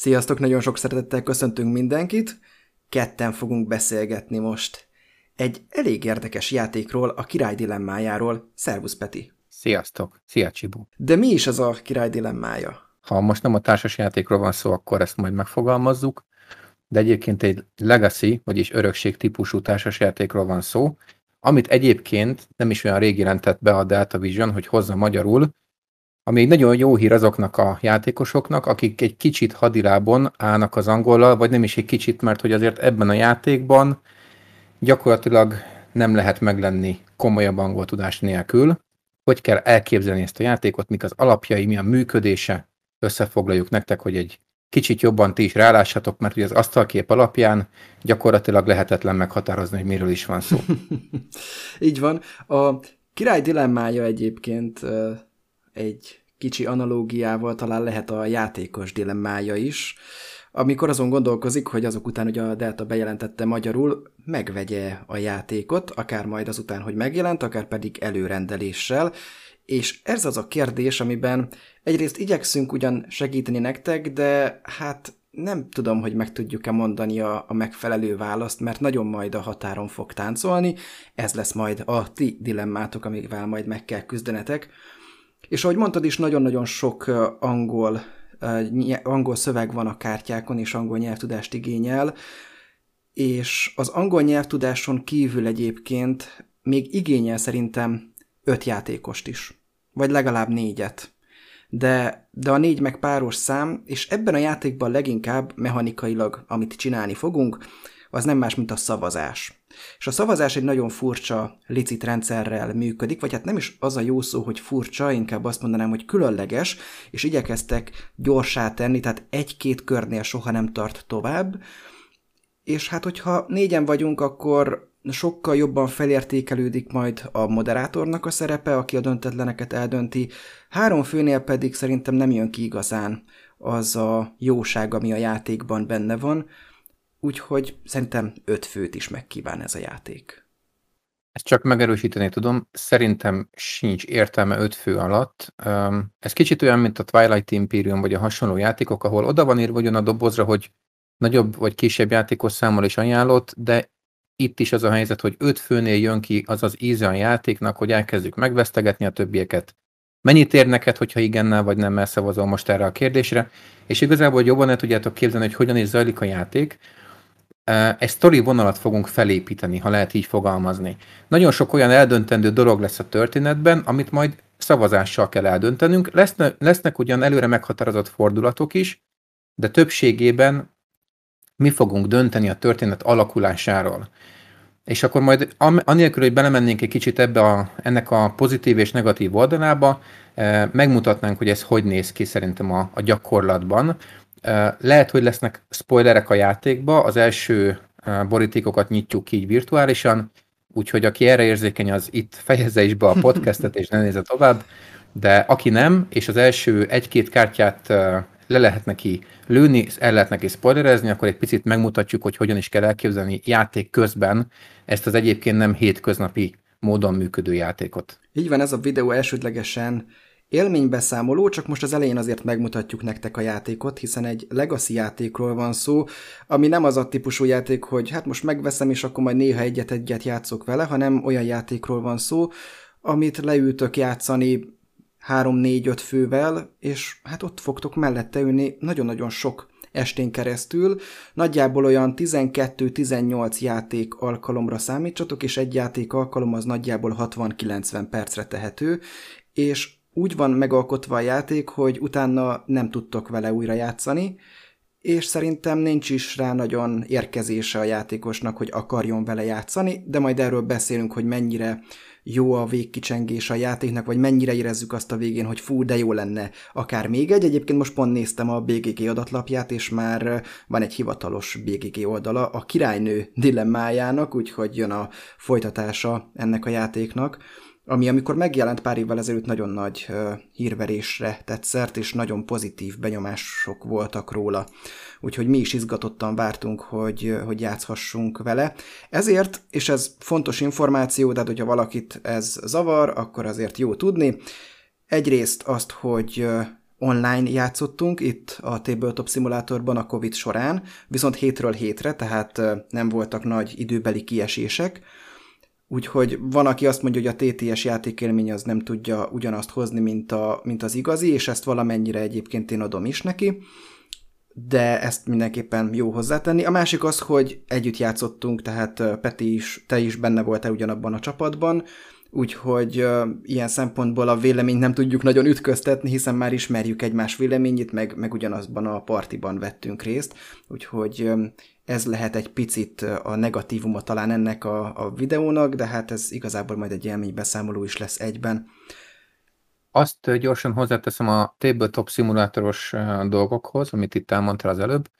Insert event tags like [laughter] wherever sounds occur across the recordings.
Sziasztok, nagyon sok szeretettel köszöntünk mindenkit. Ketten fogunk beszélgetni most. Egy elég érdekes játékról, a király dilemmájáról. Szervusz, Peti! Sziasztok! Szia, Csibu! De mi is az a király dilemmája? Ha most nem a társasjátékról van szó, akkor ezt majd megfogalmazzuk, de egyébként egy legacy, vagyis örökség típusú társasjátékról van szó, amit egyébként nem is olyan rég jelentett be a Delta Vision, hogy hozza magyarul, ami egy nagyon jó hír azoknak a játékosoknak, akik egy kicsit hadilábon állnak az angollal, vagy nem is egy kicsit, mert hogy azért ebben a játékban gyakorlatilag nem lehet meglenni komolyabb angol tudás nélkül. Hogy kell elképzelni ezt a játékot, mik az alapjai, mi a működése, összefoglaljuk nektek, hogy egy kicsit jobban ti is rálássatok, mert ugye az asztalkép alapján gyakorlatilag lehetetlen meghatározni, hogy miről is van szó. [laughs] Így van. A király dilemmája egyébként egy kicsi analógiával talán lehet a játékos dilemmája is, amikor azon gondolkozik, hogy azok után, hogy a Delta bejelentette magyarul, megvegye a játékot, akár majd azután, hogy megjelent, akár pedig előrendeléssel, és ez az a kérdés, amiben egyrészt igyekszünk ugyan segíteni nektek, de hát nem tudom, hogy meg tudjuk-e mondani a, a megfelelő választ, mert nagyon majd a határon fog táncolni, ez lesz majd a ti dilemmátok, amivel majd meg kell küzdenetek. És ahogy mondtad is, nagyon-nagyon sok angol, angol szöveg van a kártyákon, és angol nyelvtudást igényel, és az angol nyelvtudáson kívül egyébként még igényel szerintem öt játékost is, vagy legalább négyet. De, de a négy meg páros szám, és ebben a játékban leginkább mechanikailag, amit csinálni fogunk, az nem más, mint a szavazás. És a szavazás egy nagyon furcsa licit rendszerrel működik, vagy hát nem is az a jó szó, hogy furcsa, inkább azt mondanám, hogy különleges, és igyekeztek gyorsá tenni, tehát egy-két körnél soha nem tart tovább. És hát, hogyha négyen vagyunk, akkor sokkal jobban felértékelődik majd a moderátornak a szerepe, aki a döntetleneket eldönti. Három főnél pedig szerintem nem jön ki igazán az a jóság, ami a játékban benne van, úgyhogy szerintem öt főt is megkíván ez a játék. Ezt csak megerősíteni tudom, szerintem sincs értelme öt fő alatt. Ez kicsit olyan, mint a Twilight Imperium vagy a hasonló játékok, ahol oda van írva a dobozra, hogy nagyobb vagy kisebb játékos számmal is ajánlott, de itt is az a helyzet, hogy öt főnél jön ki az az íze a játéknak, hogy elkezdjük megvesztegetni a többieket. Mennyit ér neked, hogyha igennel vagy nem szavazol most erre a kérdésre? És igazából jobban el tudjátok képzelni, hogy hogyan is zajlik a játék, egy sztori vonalat fogunk felépíteni, ha lehet így fogalmazni. Nagyon sok olyan eldöntendő dolog lesz a történetben, amit majd szavazással kell eldöntenünk. Leszne, lesznek ugyan előre meghatározott fordulatok is, de többségében mi fogunk dönteni a történet alakulásáról. És akkor majd anélkül, hogy belemennénk egy kicsit ebbe a, ennek a pozitív és negatív oldalába, megmutatnánk, hogy ez hogy néz ki szerintem a, a gyakorlatban. Lehet, hogy lesznek spoilerek a játékba, az első borítékokat nyitjuk így virtuálisan, úgyhogy aki erre érzékeny, az itt fejezze is be a podcastet, és ne nézze tovább, de aki nem, és az első egy-két kártyát le lehet neki lőni, el lehet neki spoilerezni, akkor egy picit megmutatjuk, hogy hogyan is kell elképzelni játék közben ezt az egyébként nem hétköznapi módon működő játékot. Így van, ez a videó elsődlegesen Élménybeszámoló, csak most az elején azért megmutatjuk nektek a játékot, hiszen egy legacy játékról van szó, ami nem az a típusú játék, hogy hát most megveszem, és akkor majd néha egyet-egyet játszok vele, hanem olyan játékról van szó, amit leültök játszani 3-4-5 fővel, és hát ott fogtok mellette ülni nagyon-nagyon sok estén keresztül. Nagyjából olyan 12-18 játék alkalomra számítsatok, és egy játék alkalom az nagyjából 60-90 percre tehető, és úgy van megalkotva a játék, hogy utána nem tudtok vele újra játszani, és szerintem nincs is rá nagyon érkezése a játékosnak, hogy akarjon vele játszani, de majd erről beszélünk, hogy mennyire jó a végkicsengés a játéknak, vagy mennyire érezzük azt a végén, hogy fú, de jó lenne akár még egy. Egyébként most pont néztem a BGG adatlapját, és már van egy hivatalos BGG oldala a királynő dilemmájának, úgyhogy jön a folytatása ennek a játéknak ami amikor megjelent pár évvel ezelőtt nagyon nagy hírverésre tett szert, és nagyon pozitív benyomások voltak róla. Úgyhogy mi is izgatottan vártunk, hogy, hogy játszhassunk vele. Ezért, és ez fontos információ, de hogyha valakit ez zavar, akkor azért jó tudni. Egyrészt azt, hogy online játszottunk itt a Tabletop szimulátorban a Covid során, viszont hétről hétre, tehát nem voltak nagy időbeli kiesések, Úgyhogy van, aki azt mondja, hogy a TTS játékélmény az nem tudja ugyanazt hozni, mint, a, mint az igazi, és ezt valamennyire egyébként én adom is neki, de ezt mindenképpen jó hozzátenni. A másik az, hogy együtt játszottunk, tehát Peti is, te is benne voltál ugyanabban a csapatban, úgyhogy uh, ilyen szempontból a véleményt nem tudjuk nagyon ütköztetni, hiszen már ismerjük egymás véleményét, meg, meg ugyanazban a partiban vettünk részt, úgyhogy um, ez lehet egy picit a negatívuma talán ennek a, a videónak, de hát ez igazából majd egy élménybeszámoló is lesz egyben. Azt gyorsan hozzáteszem a tabletop szimulátoros dolgokhoz, amit itt elmondtál az előbb,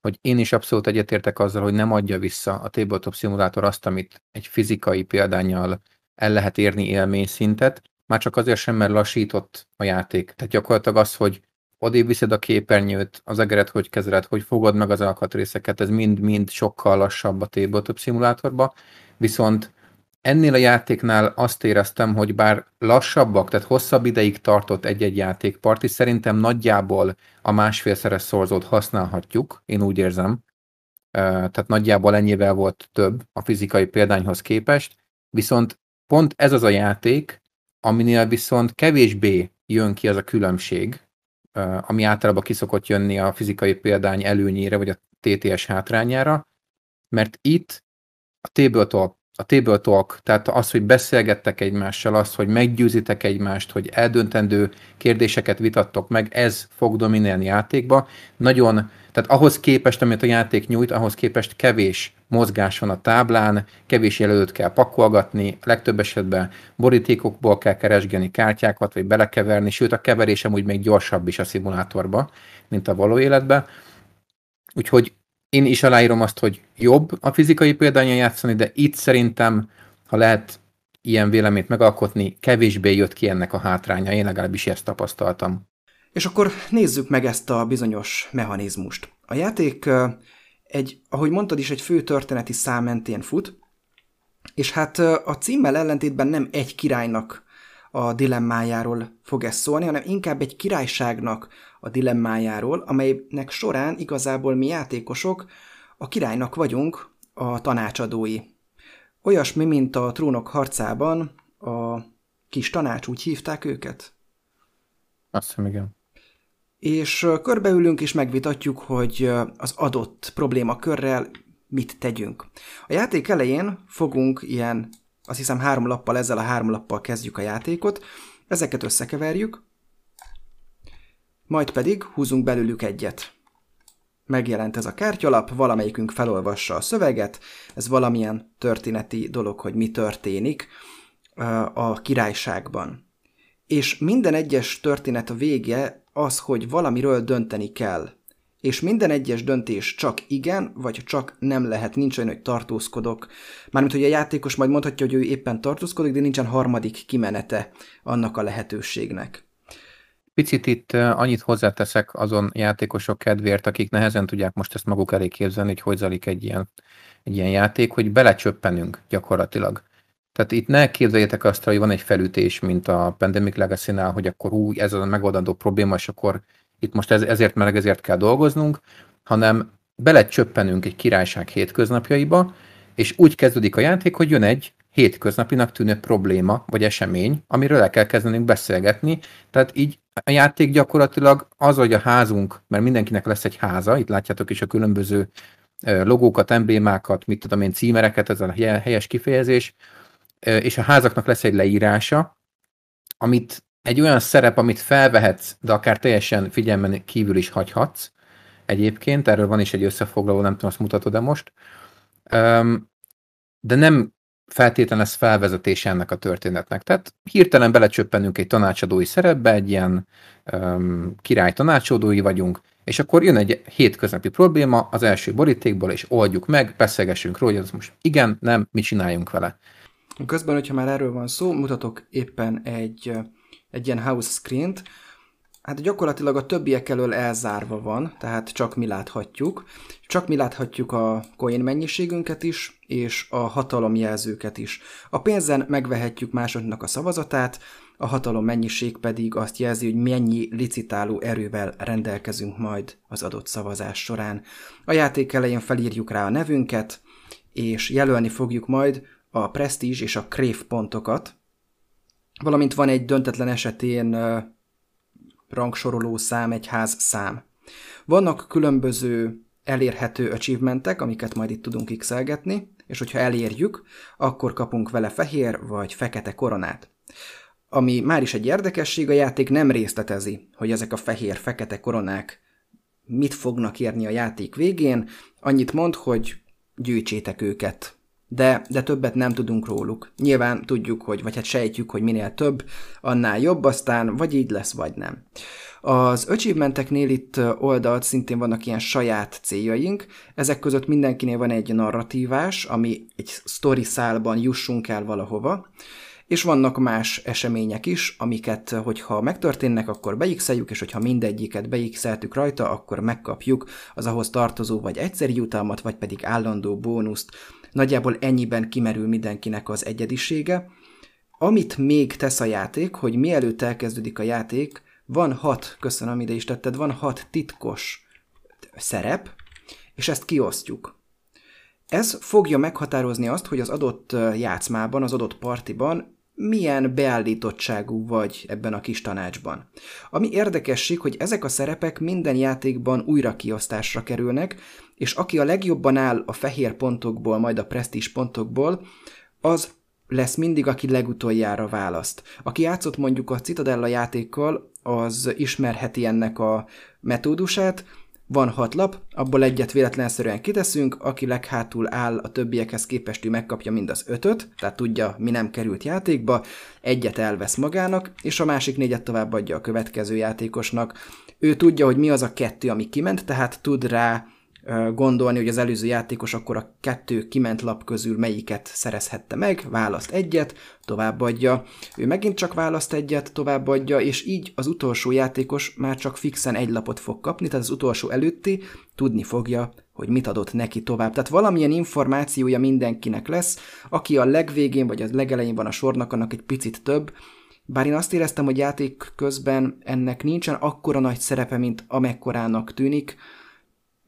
hogy én is abszolút egyetértek azzal, hogy nem adja vissza a tabletop szimulátor azt, amit egy fizikai példányjal el lehet érni élményszintet, már csak azért sem, mert lassított a játék. Tehát gyakorlatilag az, hogy odébb viszed a képernyőt, az egeret hogy kezeled, hogy fogod meg az alkatrészeket, ez mind-mind sokkal lassabb a tabletop szimulátorba, viszont ennél a játéknál azt éreztem, hogy bár lassabbak, tehát hosszabb ideig tartott egy-egy játékparti, szerintem nagyjából a másfélszeres szorzót használhatjuk, én úgy érzem, tehát nagyjából ennyivel volt több a fizikai példányhoz képest, viszont pont ez az a játék, aminél viszont kevésbé jön ki az a különbség, ami általában kiszokott jönni a fizikai példány előnyére, vagy a TTS hátrányára, mert itt a tabletop, a table talk, tehát az, hogy beszélgettek egymással, az, hogy meggyőzitek egymást, hogy eldöntendő kérdéseket vitattok meg, ez fog dominálni játékba. Nagyon tehát ahhoz képest, amit a játék nyújt, ahhoz képest kevés mozgás van a táblán, kevés jelölőt kell pakolgatni, legtöbb esetben borítékokból kell keresgélni kártyákat, vagy belekeverni, sőt a keverésem úgy még gyorsabb is a szimulátorba, mint a való életben. Úgyhogy én is aláírom azt, hogy jobb a fizikai példányon játszani, de itt szerintem, ha lehet ilyen véleményt megalkotni, kevésbé jött ki ennek a hátránya, én legalábbis ezt tapasztaltam. És akkor nézzük meg ezt a bizonyos mechanizmust. A játék egy, ahogy mondtad is, egy fő történeti szám mentén fut, és hát a címmel ellentétben nem egy királynak a dilemmájáról fog ez szólni, hanem inkább egy királyságnak a dilemmájáról, amelynek során igazából mi játékosok a királynak vagyunk a tanácsadói. Olyasmi, mint a trónok harcában a kis tanács, úgy hívták őket? Azt hiszem, igen és körbeülünk és megvitatjuk, hogy az adott problémakörrel mit tegyünk. A játék elején fogunk ilyen, azt hiszem három lappal, ezzel a három lappal kezdjük a játékot, ezeket összekeverjük, majd pedig húzunk belőlük egyet. Megjelent ez a kártyalap, valamelyikünk felolvassa a szöveget, ez valamilyen történeti dolog, hogy mi történik a királyságban. És minden egyes történet a vége az, hogy valamiről dönteni kell. És minden egyes döntés csak igen, vagy csak nem lehet, nincs olyan, hogy tartózkodok. Mármint, hogy a játékos majd mondhatja, hogy ő éppen tartózkodik, de nincsen harmadik kimenete annak a lehetőségnek. Picit itt annyit hozzáteszek azon játékosok kedvéért, akik nehezen tudják most ezt maguk elé képzelni, hogy hogy zalik egy ilyen, egy ilyen játék, hogy belecsöppenünk gyakorlatilag. Tehát itt ne képzeljétek azt, hogy van egy felütés, mint a Pandemic legacy hogy akkor új, ez a megoldandó probléma, és akkor itt most ez, ezért meg ezért kell dolgoznunk, hanem belecsöppenünk egy királyság hétköznapjaiba, és úgy kezdődik a játék, hogy jön egy hétköznapinak tűnő probléma, vagy esemény, amiről el kell kezdenünk beszélgetni. Tehát így a játék gyakorlatilag az, hogy a házunk, mert mindenkinek lesz egy háza, itt látjátok is a különböző logókat, emblémákat, mit tudom én, címereket, ez a helyes kifejezés, és a házaknak lesz egy leírása, amit egy olyan szerep, amit felvehetsz, de akár teljesen figyelmen kívül is hagyhatsz. Egyébként, erről van is egy összefoglaló, nem tudom, azt mutatod de most. De nem feltétlenül lesz felvezetése ennek a történetnek. Tehát hirtelen belecsöppenünk egy tanácsadói szerepbe, egy ilyen um, király tanácsadói vagyunk, és akkor jön egy hétköznapi probléma az első borítékból, és oldjuk meg, beszélgessünk róla, hogy az most igen, nem, mit csináljunk vele. Közben, hogyha már erről van szó, mutatok éppen egy, egy ilyen house screen-t, Hát gyakorlatilag a többiek elől elzárva van, tehát csak mi láthatjuk. Csak mi láthatjuk a coin mennyiségünket is, és a hatalomjelzőket is. A pénzen megvehetjük másoknak a szavazatát, a hatalom mennyiség pedig azt jelzi, hogy mennyi licitáló erővel rendelkezünk majd az adott szavazás során. A játék elején felírjuk rá a nevünket, és jelölni fogjuk majd a prestige és a crave pontokat, valamint van egy döntetlen esetén rangsoroló szám, egy ház szám. Vannak különböző elérhető achievementek, amiket majd itt tudunk x és hogyha elérjük, akkor kapunk vele fehér vagy fekete koronát. Ami már is egy érdekesség, a játék nem részletezi, hogy ezek a fehér-fekete koronák mit fognak érni a játék végén, annyit mond, hogy gyűjtsétek őket. De, de többet nem tudunk róluk. Nyilván tudjuk, hogy, vagy hát sejtjük, hogy minél több, annál jobb, aztán vagy így lesz, vagy nem. Az achievementeknél itt oldalt szintén vannak ilyen saját céljaink, ezek között mindenkinél van egy narratívás, ami egy story szálban jussunk el valahova, és vannak más események is, amiket, hogyha megtörténnek, akkor beixeljük, és hogyha mindegyiket beixeltük rajta, akkor megkapjuk az ahhoz tartozó vagy egyszeri jutalmat, vagy pedig állandó bónuszt. Nagyjából ennyiben kimerül mindenkinek az egyedisége. Amit még tesz a játék, hogy mielőtt elkezdődik a játék, van hat, köszönöm, ide is tetted, van hat titkos szerep, és ezt kiosztjuk. Ez fogja meghatározni azt, hogy az adott játszmában, az adott partiban milyen beállítottságú vagy ebben a kis tanácsban. Ami érdekesség, hogy ezek a szerepek minden játékban újra kiosztásra kerülnek, és aki a legjobban áll a fehér pontokból, majd a presztízs pontokból, az lesz mindig, aki legutoljára választ. Aki játszott mondjuk a Citadella játékkal, az ismerheti ennek a metódusát, van hat lap, abból egyet véletlenszerűen kiteszünk, aki leghátul áll a többiekhez képest, ő megkapja mind az ötöt, tehát tudja, mi nem került játékba, egyet elvesz magának, és a másik négyet továbbadja a következő játékosnak. Ő tudja, hogy mi az a kettő, ami kiment, tehát tud rá gondolni, hogy az előző játékos akkor a kettő kiment lap közül melyiket szerezhette meg, választ egyet, továbbadja. Ő megint csak választ egyet, továbbadja, és így az utolsó játékos már csak fixen egy lapot fog kapni, tehát az utolsó előtti tudni fogja, hogy mit adott neki tovább. Tehát valamilyen információja mindenkinek lesz, aki a legvégén vagy a legelején van a sornak, annak egy picit több, bár én azt éreztem, hogy játék közben ennek nincsen akkora nagy szerepe, mint amekkorának tűnik,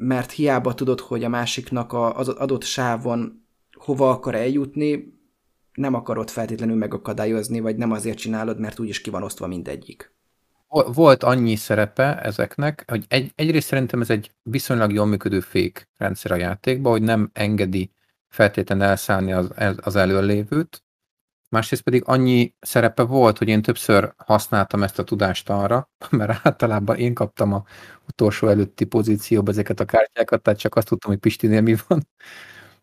mert hiába tudod, hogy a másiknak az adott sávon hova akar eljutni, nem akarod feltétlenül megakadályozni, vagy nem azért csinálod, mert úgyis ki van osztva mindegyik. Volt annyi szerepe ezeknek, hogy egy, egyrészt szerintem ez egy viszonylag jól működő fék rendszer a játékban, hogy nem engedi feltétlenül elszállni az, az előlévőt, másrészt pedig annyi szerepe volt, hogy én többször használtam ezt a tudást arra, [laughs] mert általában én kaptam a utolsó előtti pozícióba ezeket a kártyákat, tehát csak azt tudtam, hogy Pistinél mi van.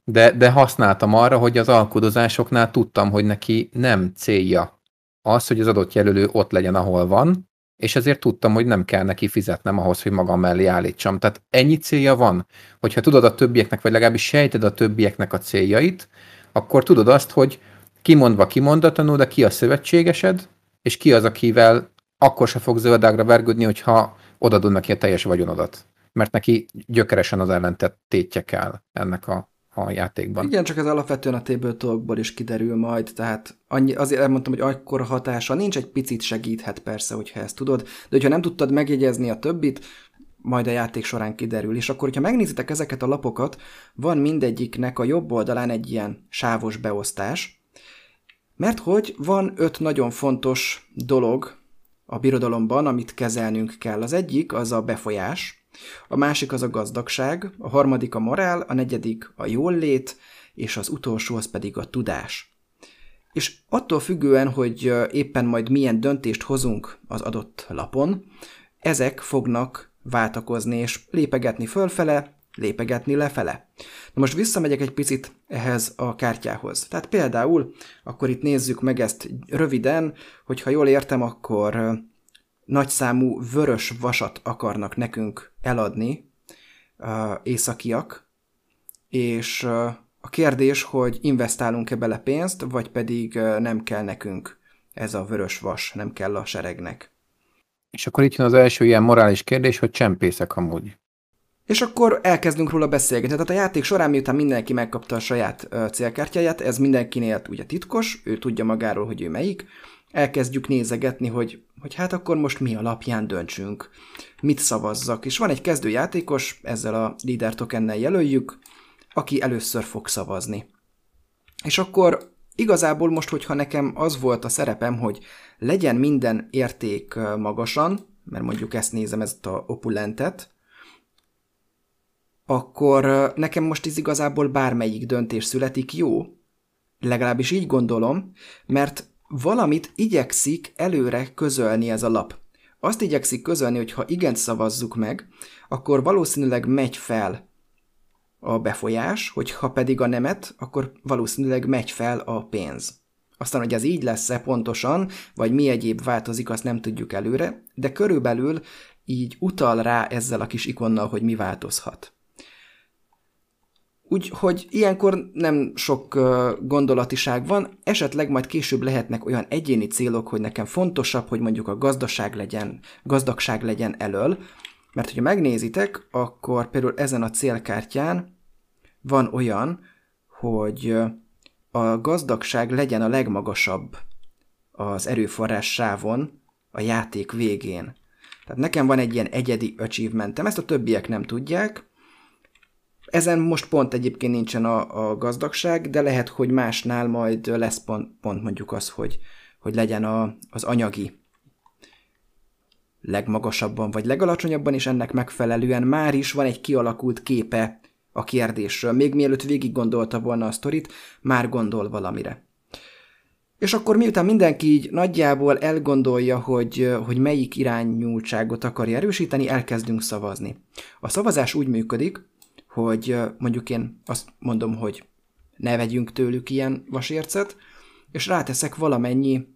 De, de használtam arra, hogy az alkudozásoknál tudtam, hogy neki nem célja az, hogy az adott jelölő ott legyen, ahol van, és ezért tudtam, hogy nem kell neki fizetnem ahhoz, hogy magam mellé állítsam. Tehát ennyi célja van, hogyha tudod a többieknek, vagy legalábbis sejted a többieknek a céljait, akkor tudod azt, hogy kimondva kimondatlanul, de ki a szövetségesed, és ki az, akivel akkor se fog zöldágra vergődni, hogyha odadod neki a teljes vagyonodat. Mert neki gyökeresen az ellentétje kell ennek a, a játékban. Igen, csak ez alapvetően a tabletopból is kiderül majd, tehát annyi, azért elmondtam, hogy akkor hatása nincs, egy picit segíthet persze, hogyha ezt tudod, de hogyha nem tudtad megjegyezni a többit, majd a játék során kiderül. És akkor, hogyha megnézitek ezeket a lapokat, van mindegyiknek a jobb oldalán egy ilyen sávos beosztás, mert hogy van öt nagyon fontos dolog a birodalomban, amit kezelnünk kell. Az egyik az a befolyás, a másik az a gazdagság, a harmadik a morál, a negyedik a jólét, és az utolsó az pedig a tudás. És attól függően, hogy éppen majd milyen döntést hozunk az adott lapon, ezek fognak váltakozni és lépegetni fölfele, lépegetni lefele. Na most visszamegyek egy picit ehhez a kártyához. Tehát például, akkor itt nézzük meg ezt röviden, hogyha jól értem, akkor nagyszámú vörös vasat akarnak nekünk eladni uh, északiak, és a kérdés, hogy investálunk-e bele pénzt, vagy pedig nem kell nekünk ez a vörös vas, nem kell a seregnek. És akkor itt jön az első ilyen morális kérdés, hogy csempészek amúgy. És akkor elkezdünk róla beszélgetni. Tehát a játék során, miután mindenki megkapta a saját célkártyáját, ez mindenkinél ugye titkos, ő tudja magáról, hogy ő melyik, elkezdjük nézegetni, hogy, hogy hát akkor most mi alapján döntsünk, mit szavazzak. És van egy kezdőjátékos, ezzel a leader tokennel jelöljük, aki először fog szavazni. És akkor igazából most, hogyha nekem az volt a szerepem, hogy legyen minden érték magasan, mert mondjuk ezt nézem, ezt a opulentet, akkor nekem most ez igazából bármelyik döntés születik jó. Legalábbis így gondolom, mert valamit igyekszik előre közölni ez a lap. Azt igyekszik közölni, hogy ha igen szavazzuk meg, akkor valószínűleg megy fel a befolyás, hogyha pedig a nemet, akkor valószínűleg megy fel a pénz. Aztán, hogy ez így lesz-e pontosan, vagy mi egyéb változik, azt nem tudjuk előre, de körülbelül így utal rá ezzel a kis ikonnal, hogy mi változhat. Úgyhogy ilyenkor nem sok gondolatiság van, esetleg majd később lehetnek olyan egyéni célok, hogy nekem fontosabb, hogy mondjuk a gazdaság legyen, gazdagság legyen elől, mert hogyha megnézitek, akkor például ezen a célkártyán van olyan, hogy a gazdagság legyen a legmagasabb az erőforrás sávon a játék végén. Tehát nekem van egy ilyen egyedi achievementem, ezt a többiek nem tudják, ezen most pont egyébként nincsen a, a gazdagság, de lehet, hogy másnál majd lesz pont, pont mondjuk az, hogy, hogy legyen a, az anyagi legmagasabban vagy legalacsonyabban, és ennek megfelelően már is van egy kialakult képe a kérdésről. Még mielőtt végig gondolta volna a sztorit, már gondol valamire. És akkor miután mindenki így nagyjából elgondolja, hogy, hogy melyik irányultságot akarja erősíteni, elkezdünk szavazni. A szavazás úgy működik, hogy mondjuk én azt mondom, hogy ne vegyünk tőlük ilyen vasércet, és ráteszek valamennyi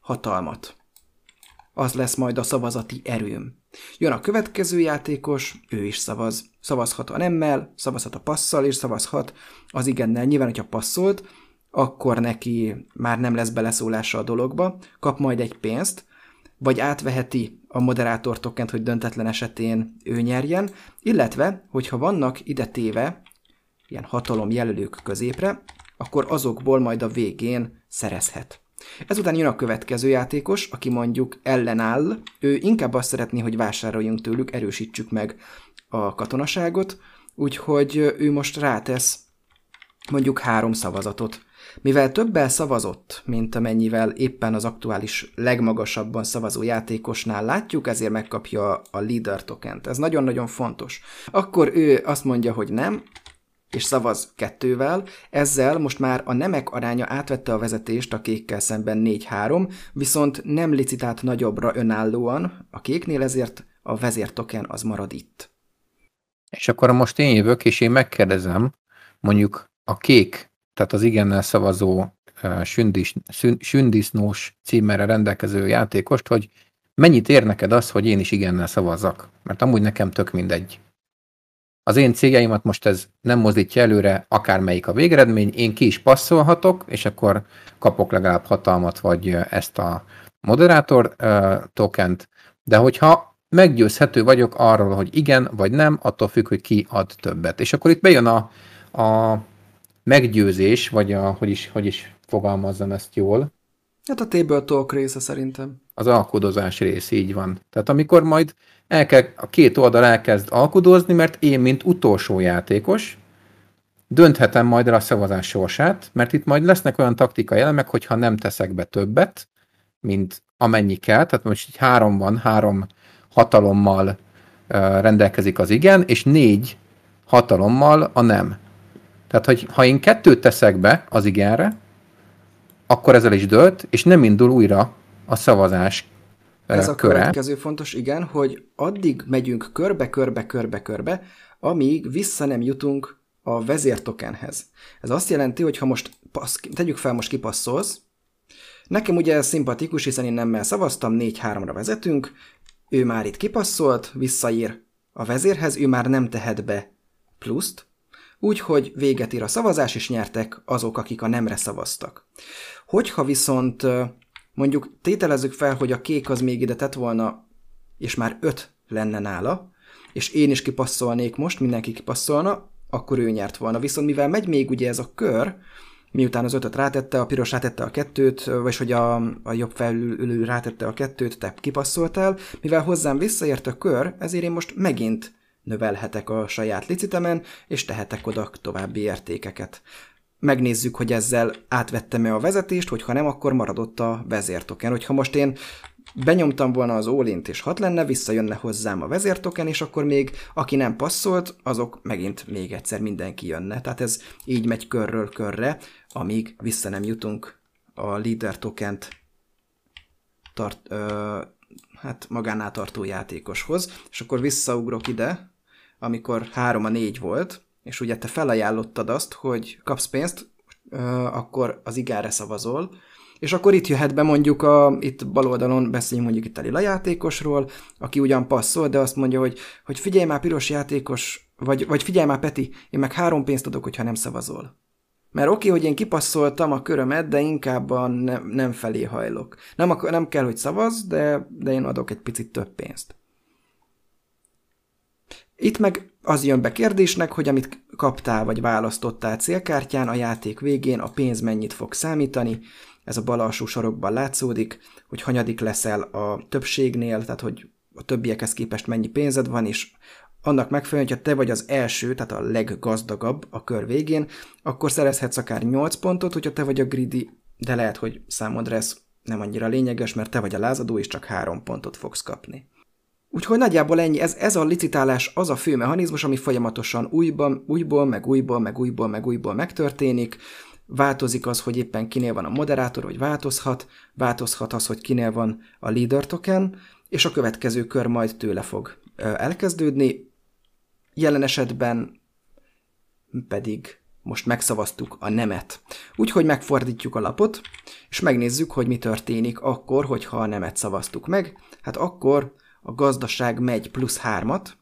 hatalmat. Az lesz majd a szavazati erőm. Jön a következő játékos, ő is szavaz. Szavazhat a nemmel, szavazhat a passzal, és szavazhat az igennel. Nyilván, hogyha passzolt, akkor neki már nem lesz beleszólása a dologba, kap majd egy pénzt, vagy átveheti a moderátor tokent, hogy döntetlen esetén ő nyerjen, illetve, hogyha vannak ide téve ilyen hatalom jelölők középre, akkor azokból majd a végén szerezhet. Ezután jön a következő játékos, aki mondjuk ellenáll, ő inkább azt szeretné, hogy vásároljunk tőlük, erősítsük meg a katonaságot, úgyhogy ő most rátesz mondjuk három szavazatot mivel többel szavazott, mint amennyivel éppen az aktuális legmagasabban szavazó játékosnál látjuk, ezért megkapja a leader tokent. Ez nagyon-nagyon fontos. Akkor ő azt mondja, hogy nem, és szavaz kettővel, ezzel most már a nemek aránya átvette a vezetést a kékkel szemben 4-3, viszont nem licitált nagyobbra önállóan a kéknél, ezért a vezértoken az marad itt. És akkor most én jövök, és én megkérdezem, mondjuk a kék tehát az igennel szavazó sündis, sündisznós címmel rendelkező játékost, hogy mennyit ér neked az, hogy én is igennel szavazzak? Mert amúgy nekem tök mindegy. Az én céljaimat most ez nem mozdítja előre, akármelyik a végeredmény, én ki is passzolhatok, és akkor kapok legalább hatalmat, vagy ezt a moderátor uh, tokent, de hogyha meggyőzhető vagyok arról, hogy igen vagy nem, attól függ, hogy ki ad többet. És akkor itt bejön a, a meggyőzés, vagy a, hogy is, hogy is fogalmazzam ezt jól. Hát a table talk része szerintem. Az alkudozás rész, így van. Tehát amikor majd el kell, a két oldal elkezd alkudozni, mert én, mint utolsó játékos, dönthetem majd el a szavazás sorsát, mert itt majd lesznek olyan taktikai elemek, hogyha nem teszek be többet, mint amennyi kell, tehát most így három van, három hatalommal rendelkezik az igen, és négy hatalommal a nem. Tehát, hogy ha én kettőt teszek be az igenre, akkor ezzel is dölt, és nem indul újra a szavazás Ez a köre. következő fontos, igen, hogy addig megyünk körbe, körbe, körbe, körbe, amíg vissza nem jutunk a vezértokenhez. Ez azt jelenti, hogy ha most passz, tegyük fel, most kipasszolsz, nekem ugye ez szimpatikus, hiszen én nemmel szavaztam, 4-3-ra vezetünk, ő már itt kipasszolt, visszaír a vezérhez, ő már nem tehet be pluszt, úgyhogy véget ír a szavazás, és nyertek azok, akik a nemre szavaztak. Hogyha viszont mondjuk tételezzük fel, hogy a kék az még ide tett volna, és már öt lenne nála, és én is kipasszolnék most, mindenki kipasszolna, akkor ő nyert volna. Viszont mivel megy még ugye ez a kör, miután az ötöt rátette, a piros rátette a kettőt, vagy hogy a, a jobb felülő rátette a kettőt, te kipasszoltál, mivel hozzám visszaért a kör, ezért én most megint növelhetek a saját licitemen, és tehetek oda további értékeket. Megnézzük, hogy ezzel átvettem-e a vezetést, hogyha nem, akkor maradott a vezértoken. Hogyha most én benyomtam volna az ólint, és hat lenne, visszajönne hozzám a vezértoken, és akkor még aki nem passzolt, azok megint még egyszer mindenki jönne. Tehát ez így megy körről körre, amíg vissza nem jutunk a leader tokent tart, ö, hát magánál tartó játékoshoz, és akkor visszaugrok ide, amikor 3 a 4 volt, és ugye te felajánlottad azt, hogy kapsz pénzt, akkor az igára szavazol, és akkor itt jöhet be mondjuk, a, itt bal oldalon beszéljünk mondjuk itt a lila játékosról, aki ugyan passzol, de azt mondja, hogy, hogy figyelj már piros játékos, vagy, vagy figyelj már Peti, én meg három pénzt adok, hogyha nem szavazol. Mert oké, okay, hogy én kipasszoltam a körömet, de inkább a ne, nem felé hajlok. Nem, nem kell, hogy szavaz, de, de én adok egy picit több pénzt. Itt meg az jön be kérdésnek, hogy amit kaptál vagy választottál célkártyán, a játék végén a pénz mennyit fog számítani. Ez a bal alsó sarokban látszódik, hogy hanyadik leszel a többségnél, tehát hogy a többiekhez képest mennyi pénzed van, és annak megfelelően, hogyha te vagy az első, tehát a leggazdagabb a kör végén, akkor szerezhetsz akár 8 pontot, hogyha te vagy a greedy, de lehet, hogy számodra ez nem annyira lényeges, mert te vagy a lázadó, és csak 3 pontot fogsz kapni. Úgyhogy nagyjából ennyi, ez, ez a licitálás az a fő mechanizmus, ami folyamatosan újban, újból, meg újból, meg újból, meg újból megtörténik. Változik az, hogy éppen kinél van a moderátor, hogy változhat, változhat az, hogy kinél van a leader token, és a következő kör majd tőle fog elkezdődni. Jelen esetben pedig most megszavaztuk a nemet. Úgyhogy megfordítjuk a lapot, és megnézzük, hogy mi történik akkor, hogyha a nemet szavaztuk meg. Hát akkor a gazdaság megy plusz hármat,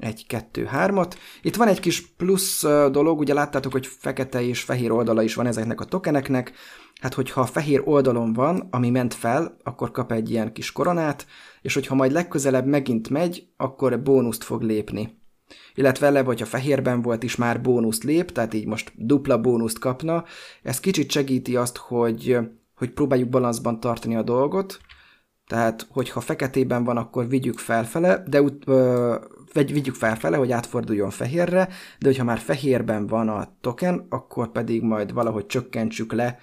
egy, kettő, hármat. Itt van egy kis plusz dolog, ugye láttátok, hogy fekete és fehér oldala is van ezeknek a tokeneknek. Hát, hogyha a fehér oldalon van, ami ment fel, akkor kap egy ilyen kis koronát, és hogyha majd legközelebb megint megy, akkor bónuszt fog lépni. Illetve eleve, hogyha fehérben volt is már bónuszt lép, tehát így most dupla bónuszt kapna. Ez kicsit segíti azt, hogy, hogy próbáljuk balanszban tartani a dolgot, tehát, hogyha feketében van, akkor vigyük felfele, de ö, vigyük felfele, hogy átforduljon fehérre, de hogyha már fehérben van a token, akkor pedig majd valahogy csökkentsük le,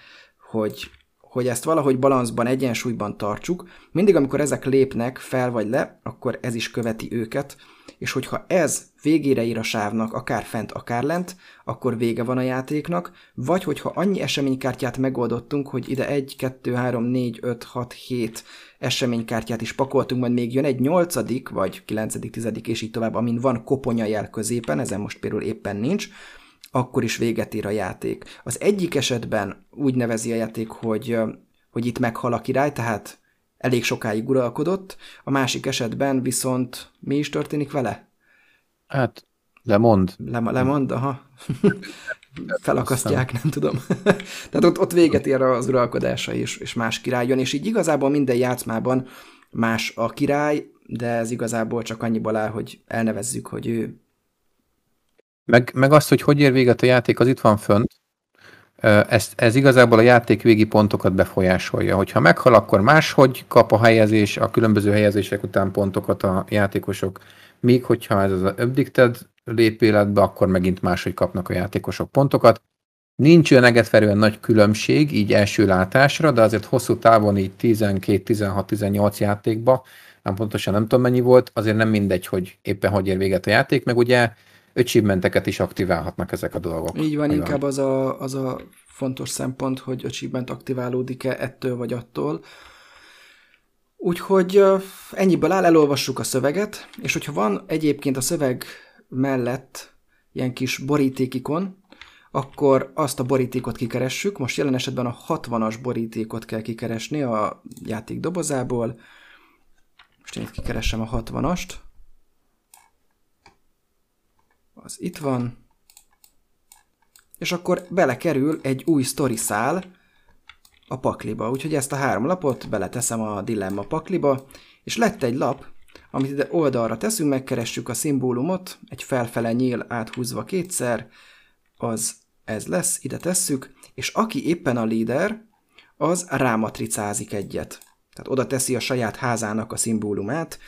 hogy hogy ezt valahogy balanszban, egyensúlyban tartsuk. Mindig, amikor ezek lépnek fel vagy le, akkor ez is követi őket, és hogyha ez végére ír a sávnak, akár fent, akár lent, akkor vége van a játéknak, vagy hogyha annyi eseménykártyát megoldottunk, hogy ide 1, 2, 3, 4, 5, 6, 7 eseménykártyát is pakoltunk, majd még jön egy nyolcadik, vagy kilencedik, tizedik, és így tovább, amin van koponya jel középen, ezen most például éppen nincs, akkor is véget ér a játék. Az egyik esetben úgy nevezi a játék, hogy, hogy itt meghal a király, tehát elég sokáig uralkodott, a másik esetben viszont mi is történik vele? Hát, lemond. Le, lemond, aha. [laughs] Felakasztják, nem tudom. [laughs] Tehát ott, ott véget ér az uralkodása, és, és más király jön, és így igazából minden játszmában más a király, de ez igazából csak annyiból áll, hogy elnevezzük, hogy ő meg, meg azt, hogy hogy ér véget a játék, az itt van fönt. Ez, ez igazából a játék végi pontokat befolyásolja. Hogyha meghal, akkor máshogy kap a helyezés, a különböző helyezések után pontokat a játékosok. Míg hogyha ez az addicted lép életbe, akkor megint máshogy kapnak a játékosok pontokat. Nincs olyan egetverően nagy különbség, így első látásra, de azért hosszú távon így 12, 16, 18 játékba, nem pontosan nem tudom mennyi volt, azért nem mindegy, hogy éppen hogy ér véget a játék, meg ugye achievementeket is aktiválhatnak ezek a dolgok. Így van, inkább az a, az a fontos szempont, hogy achievement aktiválódik-e ettől vagy attól. Úgyhogy ennyiből áll, elolvassuk a szöveget, és hogyha van egyébként a szöveg mellett ilyen kis borítékikon, akkor azt a borítékot kikeressük. Most jelen esetben a 60-as borítékot kell kikeresni a játék dobozából. Most én itt kikeressem a 60-ast az itt van, és akkor belekerül egy új sztori szál, a pakliba. Úgyhogy ezt a három lapot beleteszem a dilemma pakliba, és lett egy lap, amit ide oldalra teszünk, megkeressük a szimbólumot, egy felfele nyíl áthúzva kétszer, az ez lesz, ide tesszük, és aki éppen a líder, az rámatricázik egyet. Tehát oda teszi a saját házának a szimbólumát,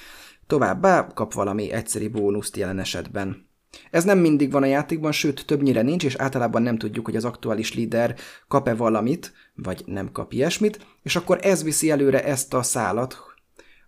továbbá kap valami egyszeri bónuszt jelen esetben. Ez nem mindig van a játékban, sőt többnyire nincs, és általában nem tudjuk, hogy az aktuális líder kap-e valamit, vagy nem kap ilyesmit, és akkor ez viszi előre ezt a szálat,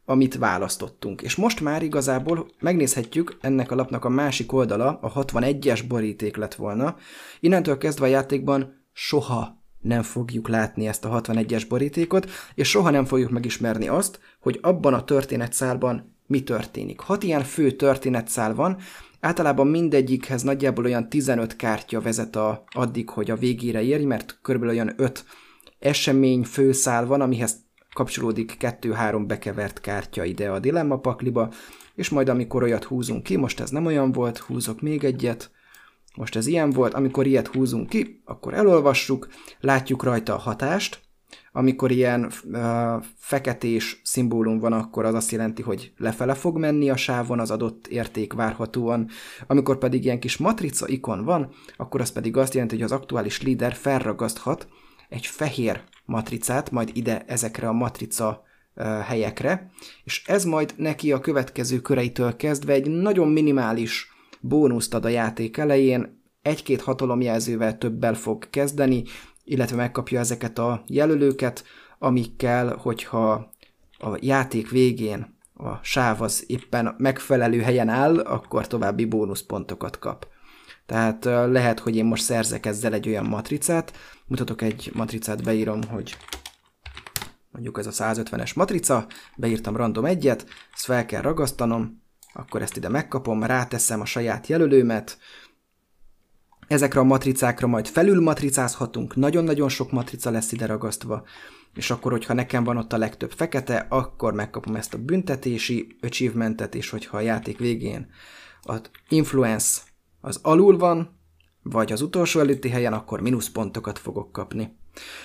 amit választottunk. És most már igazából megnézhetjük, ennek a lapnak a másik oldala, a 61-es boríték lett volna. Innentől kezdve a játékban soha nem fogjuk látni ezt a 61-es borítékot, és soha nem fogjuk megismerni azt, hogy abban a történetszálban mi történik. Hat ilyen fő történetszál van, általában mindegyikhez nagyjából olyan 15 kártya vezet a, addig, hogy a végére érj, mert körülbelül olyan 5 esemény főszál van, amihez kapcsolódik kettő-három bekevert kártya ide a dilemma pakliba, és majd amikor olyat húzunk ki, most ez nem olyan volt, húzok még egyet, most ez ilyen volt, amikor ilyet húzunk ki, akkor elolvassuk, látjuk rajta a hatást, amikor ilyen uh, feketés szimbólum van, akkor az azt jelenti, hogy lefele fog menni a sávon az adott érték várhatóan. Amikor pedig ilyen kis matrica ikon van, akkor az pedig azt jelenti, hogy az aktuális líder felragaszthat egy fehér matricát, majd ide ezekre a matrica uh, helyekre, és ez majd neki a következő köreitől kezdve egy nagyon minimális bónuszt ad a játék elején, egy-két hatalomjelzővel többel fog kezdeni, illetve megkapja ezeket a jelölőket, amikkel, hogyha a játék végén a sáv az éppen megfelelő helyen áll, akkor további bónuszpontokat kap. Tehát lehet, hogy én most szerzek ezzel egy olyan matricát, mutatok egy matricát, beírom, hogy mondjuk ez a 150-es matrica, beírtam random egyet, ezt fel kell ragasztanom, akkor ezt ide megkapom, ráteszem a saját jelölőmet, ezekre a matricákra majd felül matricázhatunk, nagyon-nagyon sok matrica lesz ide ragasztva, és akkor, hogyha nekem van ott a legtöbb fekete, akkor megkapom ezt a büntetési achievementet, és hogyha a játék végén az influence az alul van, vagy az utolsó előtti helyen, akkor mínuszpontokat fogok kapni.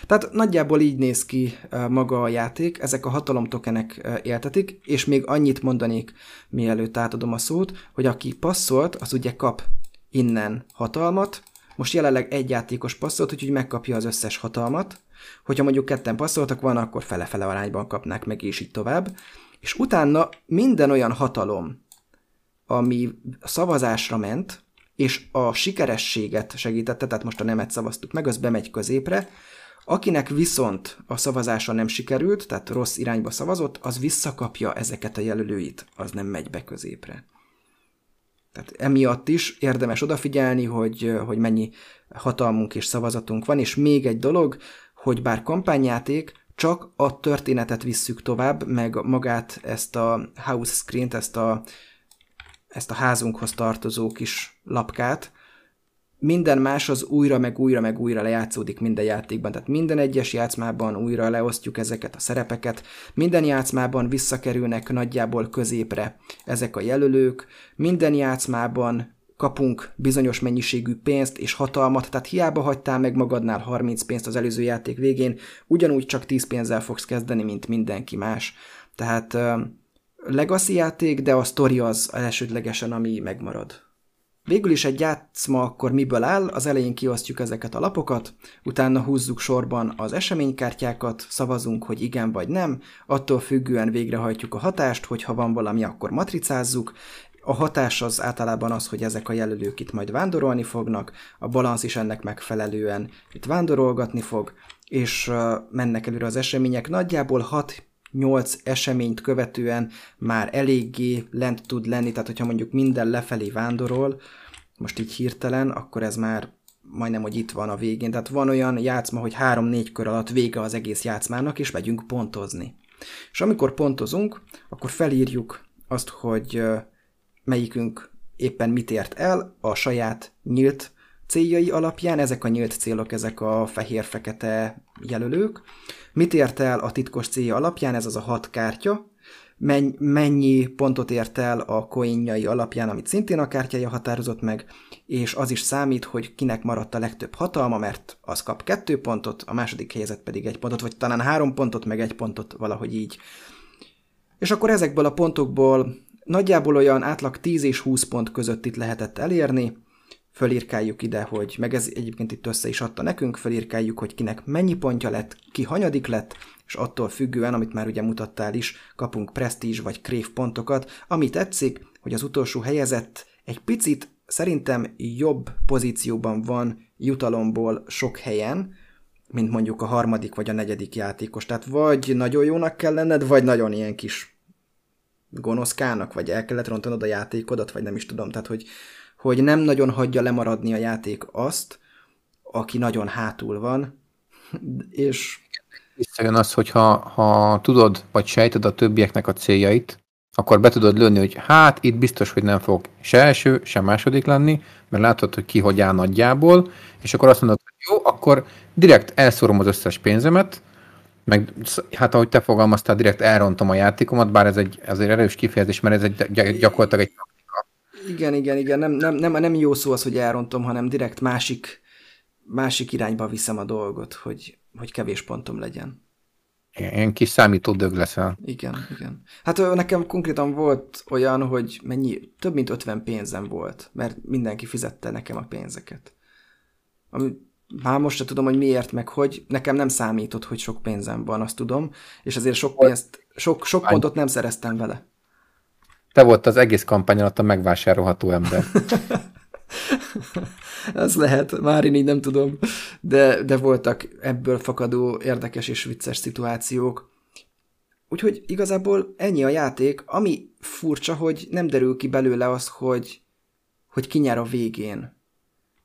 Tehát nagyjából így néz ki maga a játék, ezek a hatalomtokenek éltetik, és még annyit mondanék, mielőtt átadom a szót, hogy aki passzolt, az ugye kap innen hatalmat, most jelenleg egy játékos passzolt, úgyhogy megkapja az összes hatalmat, hogyha mondjuk ketten passzoltak van, akkor fele-fele arányban kapnák meg, és így tovább. És utána minden olyan hatalom, ami szavazásra ment, és a sikerességet segítette, tehát most a nemet szavaztuk meg, az bemegy középre, Akinek viszont a szavazása nem sikerült, tehát rossz irányba szavazott, az visszakapja ezeket a jelölőit, az nem megy be középre. Tehát emiatt is érdemes odafigyelni, hogy, hogy mennyi hatalmunk és szavazatunk van, és még egy dolog, hogy bár kampányjáték, csak a történetet visszük tovább, meg magát ezt a house screen-t, ezt a, ezt a házunkhoz tartozó kis lapkát, minden más az újra, meg újra, meg újra lejátszódik minden játékban. Tehát minden egyes játszmában újra leosztjuk ezeket a szerepeket, minden játszmában visszakerülnek nagyjából középre ezek a jelölők, minden játszmában kapunk bizonyos mennyiségű pénzt és hatalmat, tehát hiába hagytál meg magadnál 30 pénzt az előző játék végén, ugyanúgy csak 10 pénzzel fogsz kezdeni, mint mindenki más. Tehát legacy játék, de a sztori az elsődlegesen, ami megmarad. Végül is egy játszma akkor miből áll, az elején kiosztjuk ezeket a lapokat, utána húzzuk sorban az eseménykártyákat, szavazunk, hogy igen vagy nem, attól függően végrehajtjuk a hatást, hogyha van valami, akkor matricázzuk, a hatás az általában az, hogy ezek a jelölők itt majd vándorolni fognak, a balansz is ennek megfelelően itt vándorolgatni fog, és mennek előre az események. Nagyjából 6 8 eseményt követően már eléggé lent tud lenni, tehát hogyha mondjuk minden lefelé vándorol, most így hirtelen, akkor ez már majdnem, hogy itt van a végén. Tehát van olyan játszma, hogy 3-4 kör alatt vége az egész játszmának, és megyünk pontozni. És amikor pontozunk, akkor felírjuk azt, hogy melyikünk éppen mit ért el a saját nyílt céljai alapján, ezek a nyílt célok, ezek a fehér-fekete jelölők. Mit ért el a titkos célja alapján, ez az a hat kártya, mennyi pontot ért el a coinjai alapján, amit szintén a kártyája határozott meg, és az is számít, hogy kinek maradt a legtöbb hatalma, mert az kap kettő pontot, a második helyzet pedig egy pontot, vagy talán három pontot, meg egy pontot, valahogy így. És akkor ezekből a pontokból nagyjából olyan átlag 10 és 20 pont között itt lehetett elérni, fölírkáljuk ide, hogy, meg ez egyébként itt össze is adta nekünk, fölírkáljuk, hogy kinek mennyi pontja lett, ki hanyadik lett, és attól függően, amit már ugye mutattál is, kapunk prestige vagy krév pontokat, ami tetszik, hogy az utolsó helyezett egy picit szerintem jobb pozícióban van jutalomból sok helyen, mint mondjuk a harmadik vagy a negyedik játékos. Tehát vagy nagyon jónak kell lenned, vagy nagyon ilyen kis gonoszkának, vagy el kellett rontanod a játékodat, vagy nem is tudom. Tehát, hogy, hogy nem nagyon hagyja lemaradni a játék azt, aki nagyon hátul van, és... Visszajön az, hogy ha, ha tudod, vagy sejted a többieknek a céljait, akkor be tudod lőni, hogy hát itt biztos, hogy nem fog se első, se második lenni, mert látod, hogy ki hogy áll nagyjából, és akkor azt mondod, hogy jó, akkor direkt elszórom az összes pénzemet, meg hát ahogy te fogalmaztál, direkt elrontom a játékomat, bár ez egy azért erős kifejezés, mert ez egy gyakorlatilag egy igen, igen, igen, nem, nem, nem, nem jó szó az, hogy elrontom, hanem direkt másik, másik irányba viszem a dolgot, hogy, hogy kevés pontom legyen. Ilyen kis számító dög leszel. Igen, igen. Hát nekem konkrétan volt olyan, hogy mennyi, több mint 50 pénzem volt, mert mindenki fizette nekem a pénzeket. Ami, már most sem tudom, hogy miért, meg hogy. Nekem nem számított, hogy sok pénzem van, azt tudom, és azért sok pénzt, sok, sok pontot nem szereztem vele. Te volt az egész kampány alatt a megvásárolható ember. [laughs] Ez lehet, már én így nem tudom, de, de voltak ebből fakadó érdekes és vicces szituációk. Úgyhogy igazából ennyi a játék, ami furcsa, hogy nem derül ki belőle az, hogy, hogy ki nyer a végén.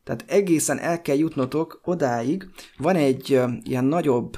Tehát egészen el kell jutnotok odáig. Van egy ilyen nagyobb,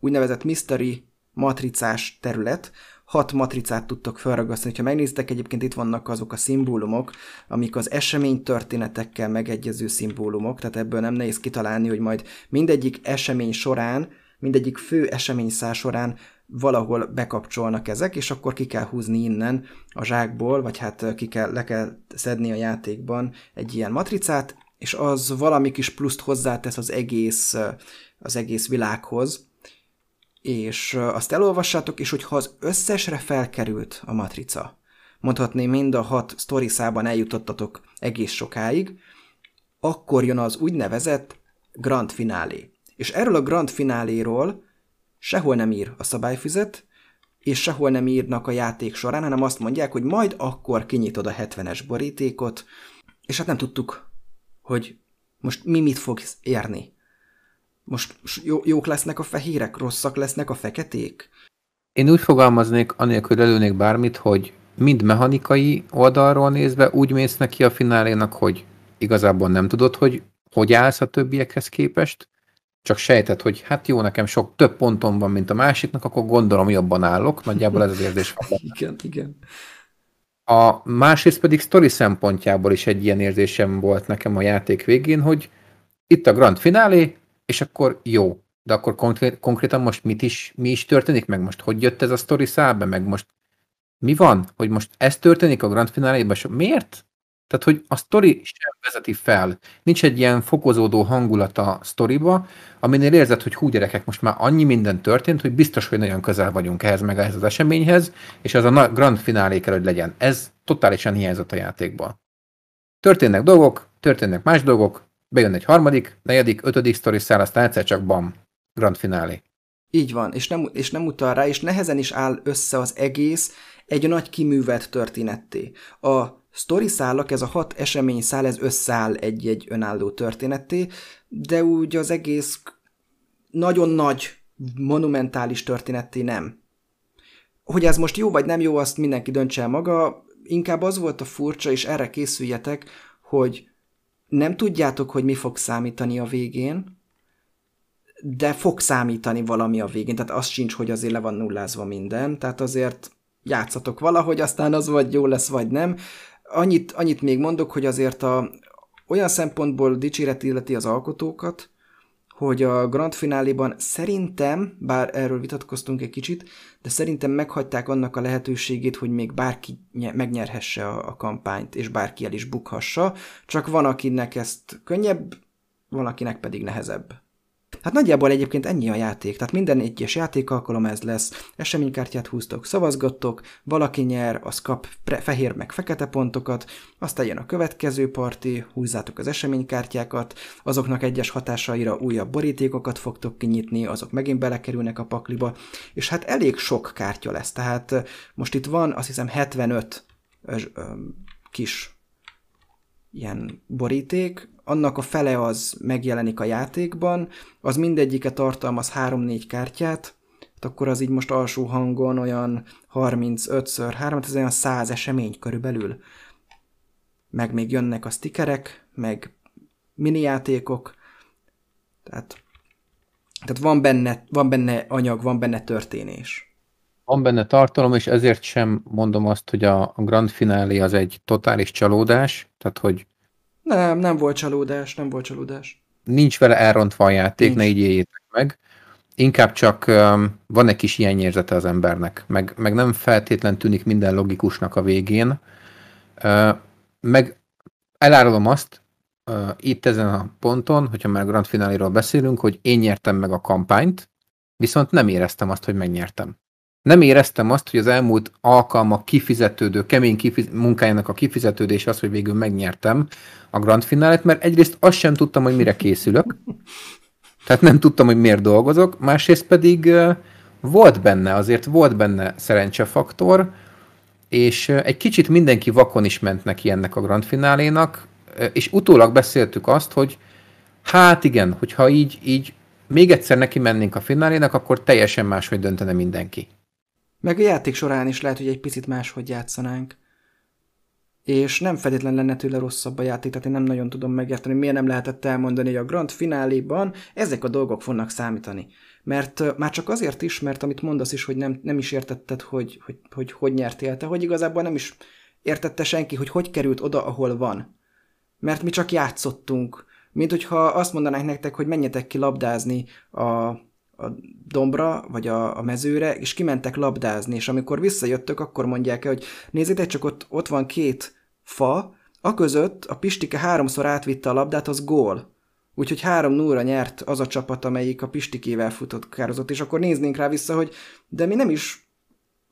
úgynevezett mystery matricás terület, hat matricát tudtok felragasztani. Ha megnézitek, egyébként itt vannak azok a szimbólumok, amik az esemény történetekkel megegyező szimbólumok, tehát ebből nem nehéz kitalálni, hogy majd mindegyik esemény során, mindegyik fő eseményszár során valahol bekapcsolnak ezek, és akkor ki kell húzni innen a zsákból, vagy hát ki kell, le kell szedni a játékban egy ilyen matricát, és az valami kis pluszt hozzátesz az egész, az egész világhoz, és azt elolvassátok, és hogyha az összesre felkerült a matrica, mondhatni mind a hat sztoriszában eljutottatok egész sokáig, akkor jön az úgynevezett grand finálé. És erről a grand fináléról sehol nem ír a szabályfüzet, és sehol nem írnak a játék során, hanem azt mondják, hogy majd akkor kinyitod a 70-es borítékot, és hát nem tudtuk, hogy most mi mit fogsz érni. Most jó, jók lesznek a fehérek, rosszak lesznek a feketék? Én úgy fogalmaznék, anélkül előnék bármit, hogy mind mechanikai oldalról nézve úgy mész neki a finálénak, hogy igazából nem tudod, hogy hogy állsz a többiekhez képest, csak sejted, hogy hát jó, nekem sok több pontom van, mint a másiknak, akkor gondolom jobban állok, nagyjából ez az érzés [laughs] igen, igen. A másrészt pedig sztori szempontjából is egy ilyen érzésem volt nekem a játék végén, hogy itt a grand finálé, és akkor jó. De akkor konkrét, konkrétan most mit is, mi is történik, meg most hogy jött ez a sztori szábe, meg most mi van, hogy most ez történik a grand fináléban, és miért? Tehát, hogy a sztori sem vezeti fel. Nincs egy ilyen fokozódó hangulat a sztoriba, aminél érzed, hogy hú gyerekek, most már annyi minden történt, hogy biztos, hogy nagyon közel vagyunk ehhez meg ehhez az eseményhez, és az a grand finálé kell, hogy legyen. Ez totálisan hiányzott a játékból. Történnek dolgok, történnek más dolgok, bejön egy harmadik, negyedik, ötödik sztori szál, aztán egyszer csak bam, grand finálé. Így van, és nem, és nem utal rá, és nehezen is áll össze az egész egy nagy kiművelt történetté. A sztori szálak, ez a hat esemény szál, ez összeáll egy-egy önálló történetté, de úgy az egész nagyon nagy, monumentális történetté nem. Hogy ez most jó vagy nem jó, azt mindenki döntse el maga, inkább az volt a furcsa, és erre készüljetek, hogy nem tudjátok, hogy mi fog számítani a végén, de fog számítani valami a végén, tehát az sincs, hogy azért le van nullázva minden, tehát azért játszatok valahogy, aztán az vagy jó lesz, vagy nem. Annyit, annyit még mondok, hogy azért a, olyan szempontból dicséret illeti az alkotókat, hogy a Grand Fináliban szerintem, bár erről vitatkoztunk egy kicsit, de szerintem meghagyták annak a lehetőségét, hogy még bárki megnyerhesse a, a kampányt, és bárki el is bukhassa, csak van, akinek ezt könnyebb, van, akinek pedig nehezebb. Hát nagyjából egyébként ennyi a játék, tehát minden egyes játékalkalom ez lesz, eseménykártyát húztok, szavazgattok, valaki nyer, az kap fehér meg fekete pontokat, aztán jön a következő parti, húzzátok az eseménykártyákat, azoknak egyes hatásaira újabb borítékokat fogtok kinyitni, azok megint belekerülnek a pakliba, és hát elég sok kártya lesz, tehát most itt van azt hiszem 75 kis ilyen boríték, annak a fele az megjelenik a játékban, az mindegyike tartalmaz 3-4 kártyát, hát akkor az így most alsó hangon olyan 35-ször 3, ez olyan 100 esemény körülbelül. Meg még jönnek a stickerek, meg mini játékok, tehát, tehát van, benne, van benne anyag, van benne történés. Van benne tartalom, és ezért sem mondom azt, hogy a Grand Finale az egy totális csalódás, tehát hogy nem, nem volt csalódás, nem volt csalódás. Nincs vele elrontva a játék, Nincs. ne így éljétek meg. Inkább csak um, van egy kis érzete az embernek, meg, meg nem feltétlen tűnik minden logikusnak a végén. Uh, meg elárulom azt, uh, itt ezen a ponton, hogyha már Grand Finale-ról beszélünk, hogy én nyertem meg a kampányt, viszont nem éreztem azt, hogy megnyertem nem éreztem azt, hogy az elmúlt alkalmak kifizetődő, kemény kifiz- munkájának a kifizetődés az, hogy végül megnyertem a Grand Finale-t, mert egyrészt azt sem tudtam, hogy mire készülök, tehát nem tudtam, hogy miért dolgozok, másrészt pedig volt benne, azért volt benne szerencsefaktor, és egy kicsit mindenki vakon is ment neki ennek a Grand Finálénak, és utólag beszéltük azt, hogy hát igen, hogyha így, így még egyszer neki mennénk a finálénak, akkor teljesen máshogy döntene mindenki. Meg a játék során is lehet, hogy egy picit máshogy játszanánk. És nem feltétlen lenne tőle rosszabb a játék, tehát én nem nagyon tudom megérteni, miért nem lehetett elmondani, hogy a Grand Fináléban ezek a dolgok fognak számítani. Mert már csak azért is, mert amit mondasz is, hogy nem, nem is értetted, hogy hogy, hogy hogy nyertél te, hogy igazából nem is értette senki, hogy hogy került oda, ahol van. Mert mi csak játszottunk. Mint hogyha azt mondanák nektek, hogy menjetek ki labdázni a a dombra, vagy a, a mezőre, és kimentek labdázni, és amikor visszajöttök, akkor mondják el, hogy nézzétek, csak ott, ott van két fa, a között a Pistike háromszor átvitte a labdát, az gól. Úgyhogy három núra nyert az a csapat, amelyik a Pistikével futott kározott, és akkor néznénk rá vissza, hogy de mi nem is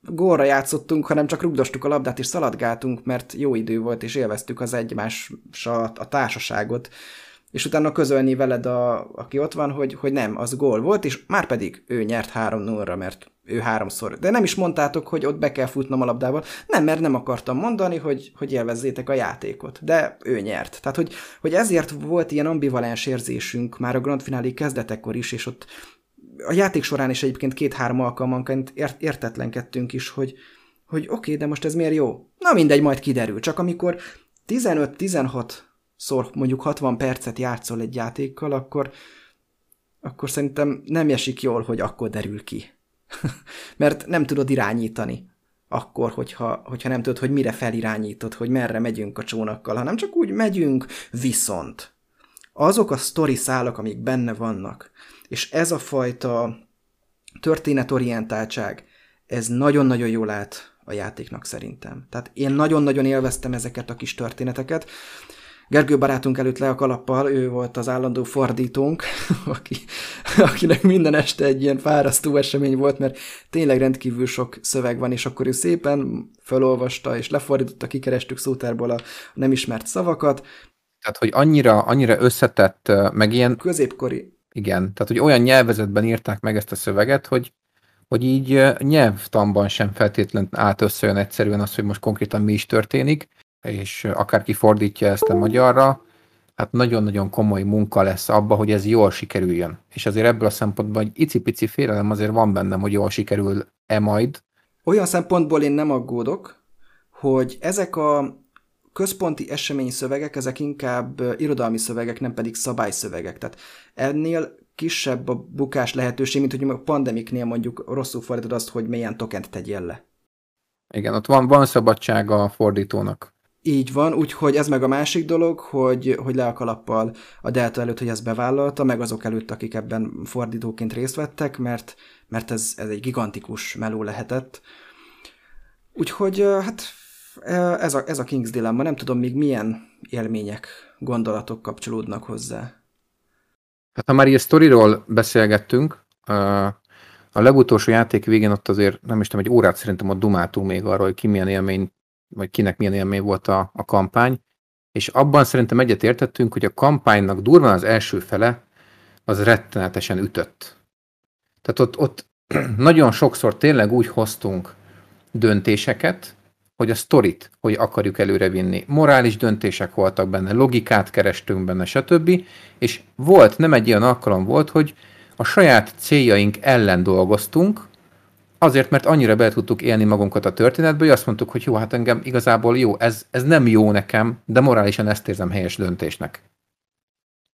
gólra játszottunk, hanem csak rugdostuk a labdát és szaladgáltunk, mert jó idő volt, és élveztük az egymással a társaságot és utána közölni veled, a, aki ott van, hogy, hogy nem, az gól volt, és már pedig ő nyert 3 0 mert ő háromszor. De nem is mondtátok, hogy ott be kell futnom a labdával. Nem, mert nem akartam mondani, hogy, hogy élvezzétek a játékot. De ő nyert. Tehát, hogy, hogy ezért volt ilyen ambivalens érzésünk már a Grand Finale kezdetekor is, és ott a játék során is egyébként két-három alkalmanként ért, értetlenkedtünk is, hogy, hogy oké, okay, de most ez miért jó? Na mindegy, majd kiderül. Csak amikor 15-16 szor mondjuk 60 percet játszol egy játékkal, akkor, akkor szerintem nem esik jól, hogy akkor derül ki. [laughs] Mert nem tudod irányítani akkor, hogyha, hogyha nem tudod, hogy mire felirányítod, hogy merre megyünk a csónakkal, hanem csak úgy megyünk, viszont azok a sztori szálak, amik benne vannak, és ez a fajta történetorientáltság, ez nagyon-nagyon jól át a játéknak szerintem. Tehát én nagyon-nagyon élveztem ezeket a kis történeteket, Gergő barátunk előtt le a kalappal, ő volt az állandó fordítónk, [laughs] aki, akinek minden este egy ilyen fárasztó esemény volt, mert tényleg rendkívül sok szöveg van, és akkor ő szépen felolvasta és lefordította, kikerestük szótárból a nem ismert szavakat. Tehát, hogy annyira, annyira összetett, meg ilyen... Középkori. Igen, tehát, hogy olyan nyelvezetben írták meg ezt a szöveget, hogy hogy így nyelvtanban sem feltétlenül át összejön egyszerűen az, hogy most konkrétan mi is történik, és akárki fordítja ezt a magyarra, hát nagyon-nagyon komoly munka lesz abba, hogy ez jól sikerüljön. És azért ebből a szempontból egy icipici félelem azért van bennem, hogy jól sikerül-e majd. Olyan szempontból én nem aggódok, hogy ezek a központi esemény szövegek, ezek inkább irodalmi szövegek, nem pedig szabályszövegek. Tehát ennél kisebb a bukás lehetőség, mint hogy a pandemiknél mondjuk rosszul fordítod azt, hogy milyen tokent tegyél le. Igen, ott van, van szabadsága a fordítónak. Így van, úgyhogy ez meg a másik dolog, hogy, hogy le a kalappal a Delta előtt, hogy ezt bevállalta, meg azok előtt, akik ebben fordítóként részt vettek, mert, mert ez, ez egy gigantikus meló lehetett. Úgyhogy hát ez a, ez a King's Dilemma, nem tudom még milyen élmények, gondolatok kapcsolódnak hozzá. Hát ha már ilyen sztoriról beszélgettünk, a legutolsó játék végén ott azért, nem is tudom, egy órát szerintem ott dumáltunk még arról, hogy ki milyen élmény, vagy kinek milyen élmény volt a, a kampány, és abban szerintem egyet értettünk, hogy a kampánynak durván az első fele az rettenetesen ütött. Tehát ott, ott [clears throat] nagyon sokszor tényleg úgy hoztunk döntéseket, hogy a sztorit, hogy akarjuk előrevinni. Morális döntések voltak benne, logikát kerestünk benne, stb. És volt, nem egy olyan alkalom volt, hogy a saját céljaink ellen dolgoztunk, azért, mert annyira be tudtuk élni magunkat a történetbe, hogy azt mondtuk, hogy jó, hát engem igazából jó, ez, ez nem jó nekem, de morálisan ezt érzem helyes döntésnek.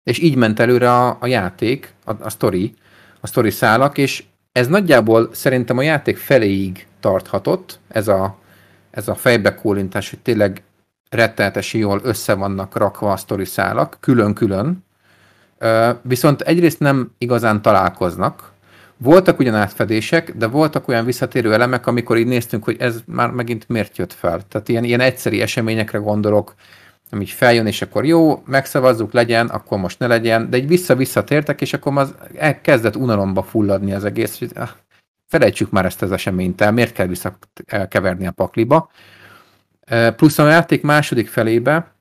És így ment előre a, a játék, a, a story, a story szálak, és ez nagyjából szerintem a játék feléig tarthatott, ez a, ez a fejbekólintás, hogy tényleg rettenetesen jól össze vannak rakva a sztori szálak, külön-külön, viszont egyrészt nem igazán találkoznak. Voltak ugyan átfedések, de voltak olyan visszatérő elemek, amikor így néztünk, hogy ez már megint miért jött fel. Tehát ilyen, ilyen egyszeri eseményekre gondolok, ami feljön, és akkor jó, megszavazzuk, legyen, akkor most ne legyen, de egy vissza-visszatértek, és akkor az kezdett unalomba fulladni az egész, hogy ah, felejtsük már ezt az eseményt el, miért kell visszakeverni a pakliba. Plusz a játék második felébe